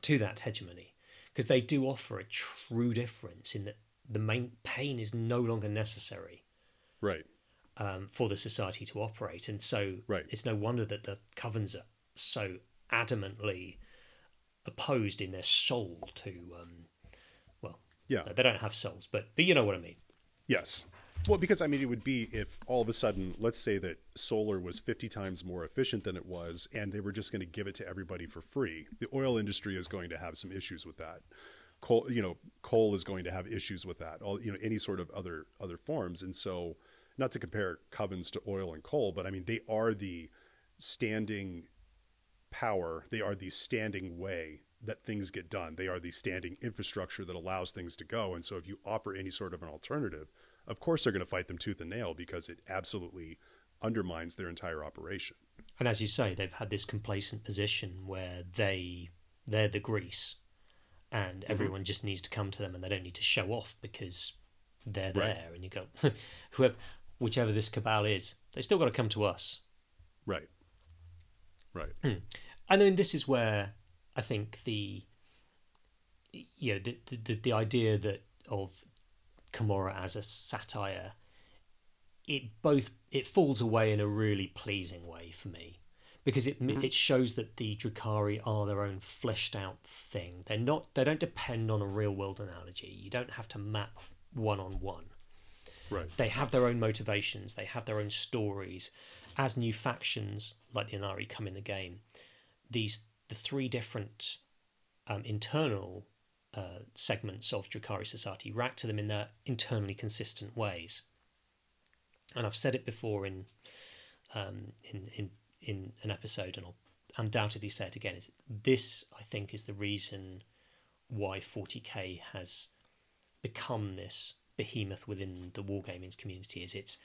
to that hegemony because they do offer a true difference in that the main pain is no longer necessary right um, for the society to operate and so right. it's no wonder that the covens are so adamantly opposed in their soul to um, well yeah they don't have souls but but you know what i mean yes well, because I mean, it would be if all of a sudden, let's say that solar was 50 times more efficient than it was, and they were just going to give it to everybody for free. The oil industry is going to have some issues with that. Coal, you know, coal is going to have issues with that. All you know, any sort of other other forms, and so not to compare covens to oil and coal, but I mean, they are the standing power. They are the standing way that things get done. They are the standing infrastructure that allows things to go. And so if you offer any sort of an alternative, of course they're going to fight them tooth and nail because it absolutely undermines their entire operation. And as you say, they've had this complacent position where they they're the grease and Mm-hmm. everyone just needs to come to them and they don't need to show off because they're Right. there and you go whoever whichever this cabal is, they still got to come to us. Right. Right. Hmm. And then this is where I think the you know the the, the, idea that of Commorragh as a satire it both it falls away in a really pleasing way for me because it mm-hmm. it shows that the Drukhari are their own fleshed out thing. They're not they don't depend on a real world analogy. You don't have to map one on one Right. they have their own motivations, they have their own stories. As new factions like the Ynnari come in the game, these the three different um, internal uh, segments of Drukhari society react to them in their internally consistent ways. And I've said it before in um, in in in an episode, and I'll undoubtedly say it again. Is this I think is the reason why 40k has become this behemoth within the wargaming community is it's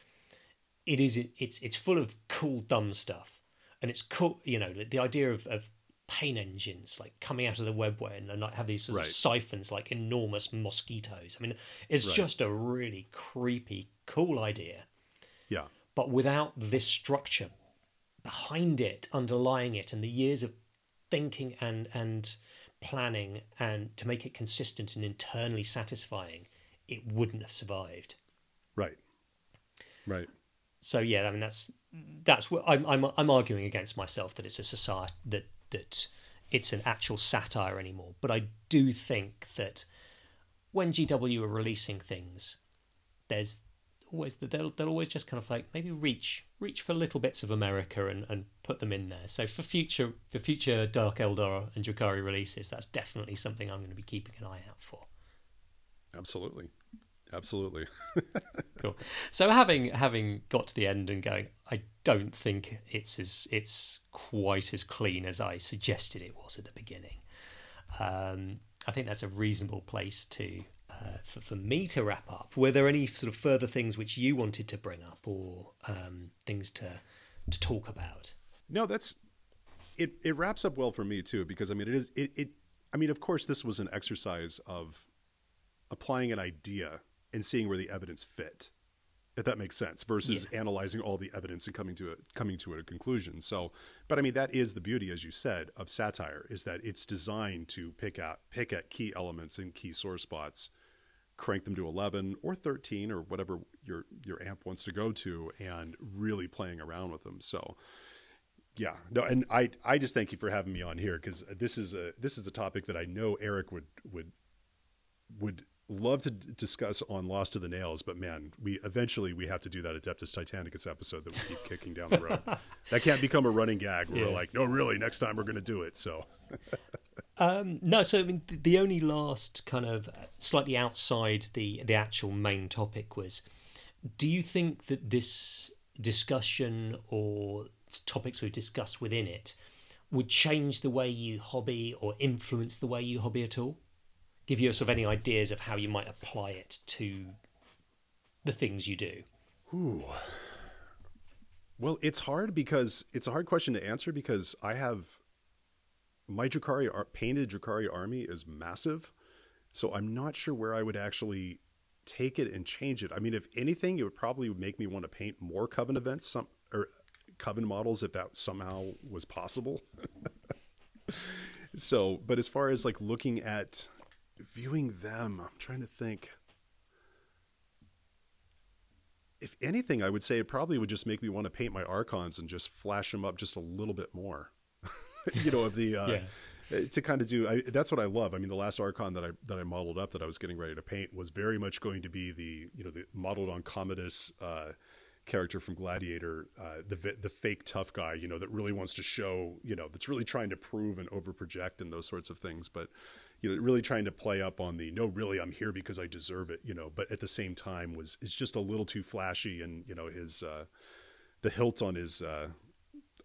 it is it's it's full of cool dumb stuff and it's cool you know the, the idea of, of pain engines like coming out of the webway and, and like have these sort Right. of siphons like enormous mosquitoes i mean it's Right. just a really creepy cool idea Yeah. but without this structure behind it, underlying it, and the years of thinking and and planning and to make it consistent and internally satisfying, it wouldn't have survived. Right. Right. So yeah, I mean that's that's what I'm I'm I'm arguing against myself that it's a society that that it's an actual satire anymore. But I do think that when GW are releasing things, there's always they'll they'll always just kind of like maybe reach reach for little bits of America and, and put them in there. So for future for future Dark Eldar and Drukhari releases, that's definitely something I'm going to be keeping an eye out for. Absolutely. Absolutely. Cool. So having having got to the end and going, I don't think it's as it's quite as clean as I suggested it was at the beginning. Um, I think that's a reasonable place to uh, for, for me to wrap up. Were there any sort of further things which you wanted to bring up or um, things to to talk about? No, that's it. It wraps up well for me too, because I mean, it is it. it I mean, of course, this was an exercise of applying an idea and seeing where the evidence fit, if that makes sense, versus analyzing all the evidence and coming to a coming to a conclusion. So, but I mean, that is the beauty, as you said, of satire is that it's designed to pick out pick at key elements and key sore spots, crank them to eleven or thirteen or whatever your your amp wants to go to, and really playing around with them. So. Yeah, no, and I I just thank you for having me on here because this is a this is a topic that I know Eric would would would love to d- discuss on Lost to the Nails, but man, we eventually we have to do that Adeptus Titanicus episode that we keep kicking down the road. that can't become a running gag where Yeah. we're like, no, really, next time we're going to do it. So Um, no, so I mean, the only last kind of slightly outside the the actual main topic was: Do you think that this discussion or topics we've discussed within it would change the way you hobby or influence the way you hobby at all? Give you sort of any ideas of how you might apply it to the things you do? Well, it's hard because it's a hard question to answer because I have my Drukhari ar- painted Drukhari army is massive, so I'm not sure where I would actually take it and change it. I mean, if anything, it would probably make me want to paint more Coven events, some or Coven models if that somehow was possible. so, but as far as like looking at viewing them, I'm trying to think if anything, I would say it probably would just make me want to paint my archons and just flash them up just a little bit more. you know, of the uh, to kind of do. I, that's what I love. I mean, the last archon that I that I modeled up that I was getting ready to paint was very much going to be the you know the modeled on Commodus. Uh, character from Gladiator, uh, the the fake tough guy, you know, that really wants to show, you know, that's really trying to prove and over project and those sorts of things. But you know, really trying to play up on the no, really, I'm here because I deserve it, you know. But at the same time, was is just a little too flashy, and you know, his uh, the hilt on his uh,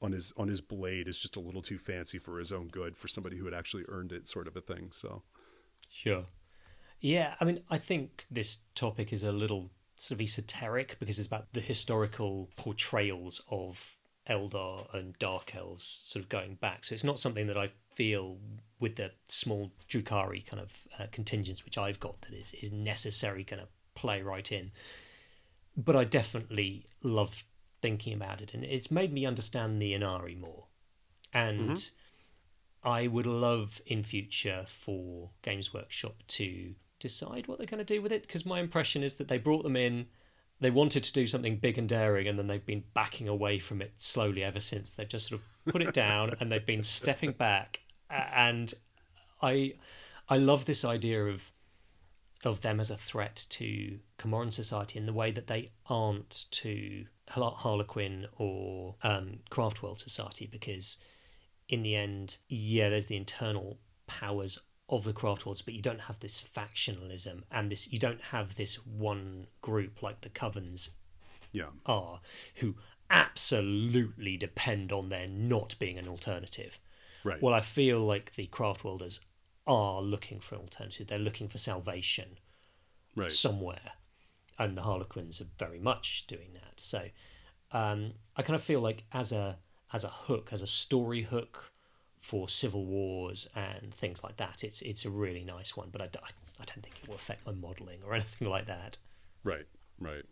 on his on his blade is just a little too fancy for his own good for somebody who had actually earned it, sort of a thing. So, sure, yeah. I mean, I think this topic is a little sort of esoteric because it's about the historical portrayals of Eldar and Dark Elves sort of going back. So it's not something that I feel with the small Drukhari kind of uh, contingents which I've got that is is necessary kind of play right in. But I definitely love thinking about it, and it's made me understand the Ynnari more. And mm-hmm. I would love in future for Games Workshop to decide what they're going to do with it because my impression is that they brought them in they wanted to do something big and daring and then they've been backing away from it slowly ever since. They've just sort of put it down and they've been stepping back. And i i love this idea of of them as a threat to Comoran society in the way that they aren't to Harlequin or um, Craftworld society because in the end yeah there's the internal powers of the craft worlds, but you don't have this factionalism and this you don't have this one group like the covens yeah. are who absolutely depend on there not being an alternative. Right. Well, I feel like the craft worlders are looking for an alternative. They're looking for salvation right. somewhere. And the Harlequins are very much doing that. So um, I kind of feel like as a as a hook, as a story hook for civil wars and things like that. It's it's a really nice one, but I, I don't think it will affect my modelling or anything like that. Right, right.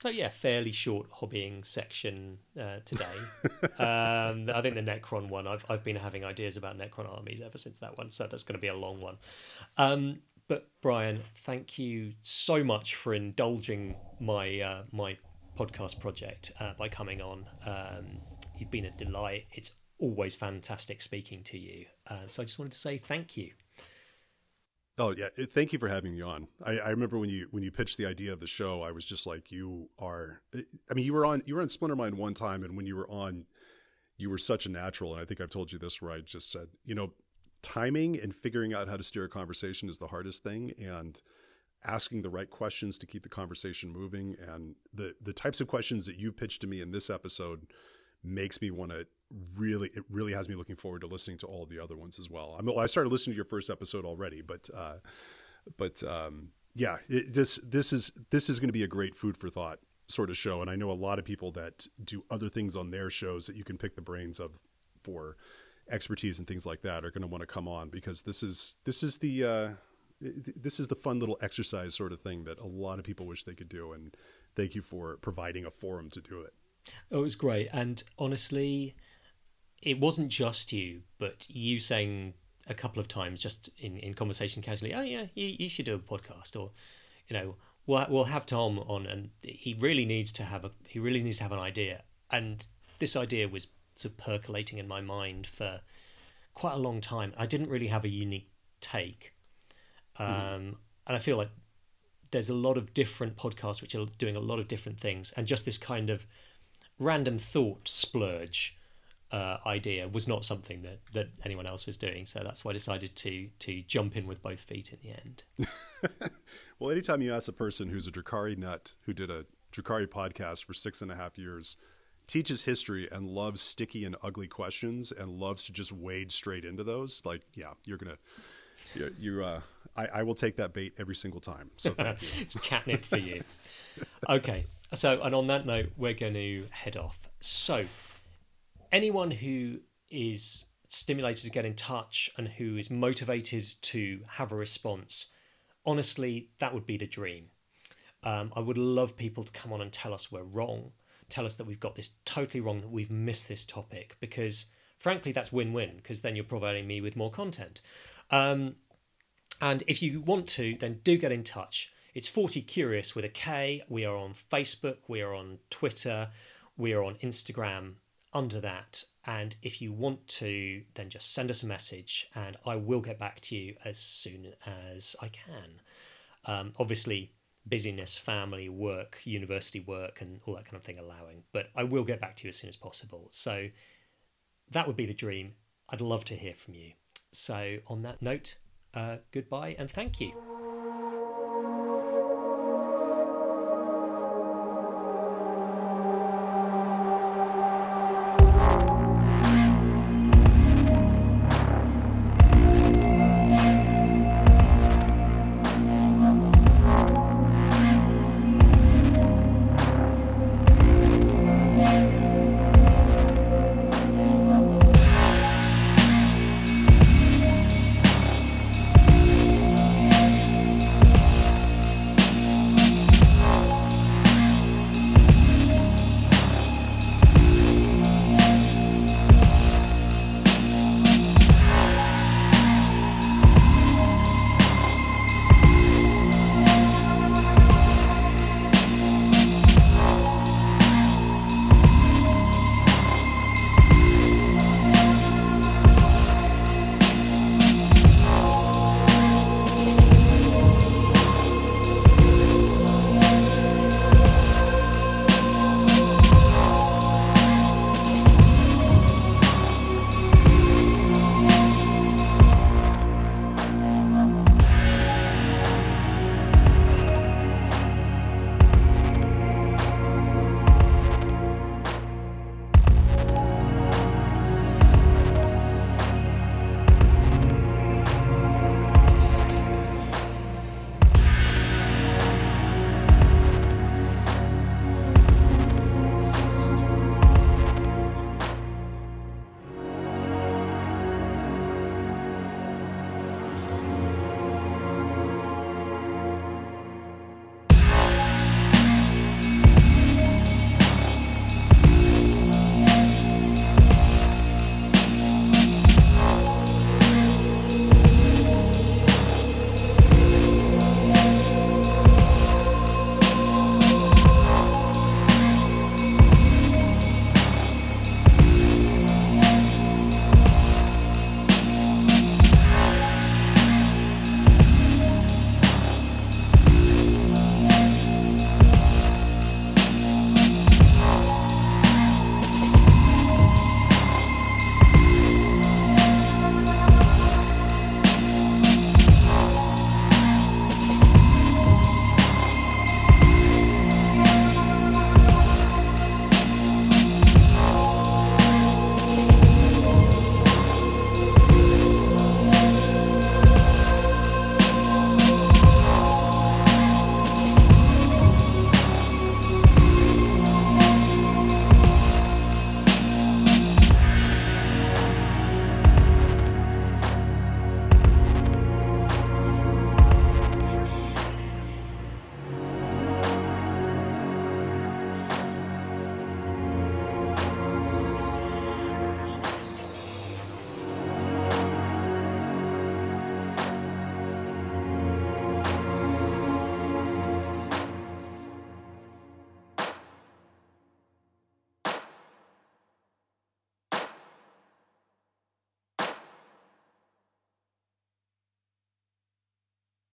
So yeah, fairly short hobbying section uh, today. um, I think the Necron one. I've I've been having ideas about Necron armies ever since that one, so that's going to be a long one. Um, but Brian, thank you so much for indulging my uh, my podcast project uh, by coming on. Um, you've been a delight. It's always fantastic speaking to you. Uh, so I just wanted to say thank you. Oh yeah, thank you for having me on. I, I, remember when you when you pitched the idea of the show, I was just like, you are. I mean, you were on you were on Splintermind one time, and when you were on, you were such a natural. And I think I've told you this where I just said, you know, timing and figuring out how to steer a conversation is the hardest thing, and asking the right questions to keep the conversation moving. And the the types of questions that you pitched to me in this episode makes me want to really it really has me looking forward to listening to all the other ones as well. I mean, I started listening to your first episode already, but uh, but um, yeah, it, this this is this is going to be a great food for thought sort of show, and I know a lot of people that do other things on their shows that you can pick the brains of for expertise and things like that are going to want to come on because this is this is the uh, this is the fun little exercise sort of thing that a lot of people wish they could do, and thank you for providing a forum to do it. Oh, it was great, and honestly, it wasn't just you, but you saying a couple of times just in, in conversation casually, oh yeah, you, you should do a podcast, or you know, we'll we'll have Tom on, and he really needs to have a he really needs to have an idea, and this idea was sort of percolating in my mind for quite a long time. I didn't really have a unique take, um, mm. and I feel like there's a lot of different podcasts which are doing a lot of different things, and just this kind of random thought splurge uh, idea was not something that, that anyone else was doing. So that's why I decided to to jump in with both feet in the end. well, anytime you ask a person who's a Drukhari nut who did a Drukhari podcast for six and a half years, teaches history and loves sticky and ugly questions and loves to just wade straight into those, like, yeah, you're gonna. You, you uh, I, I will take that bait every single time. So thank you. it's catnip for you. okay, so, and on that note, we're going to head off. So, anyone who is stimulated to get in touch and who is motivated to have a response, honestly, that would be the dream. Um, I would love people to come on and tell us we're wrong, tell us that we've got this totally wrong, that we've missed this topic, because frankly, that's win win, because then you're providing me with more content. Um, and if you want to, then do get in touch. It's 40 Curious with a K. We are on Facebook, we are on Twitter, we are on Instagram under that. And if you want to, then just send us a message and I will get back to you as soon as I can. Um, obviously, busyness, family, work, university work, and all that kind of thing allowing, but I will get back to you as soon as possible. So that would be the dream. I'd love to hear from you. So, on that note, uh, goodbye and thank you.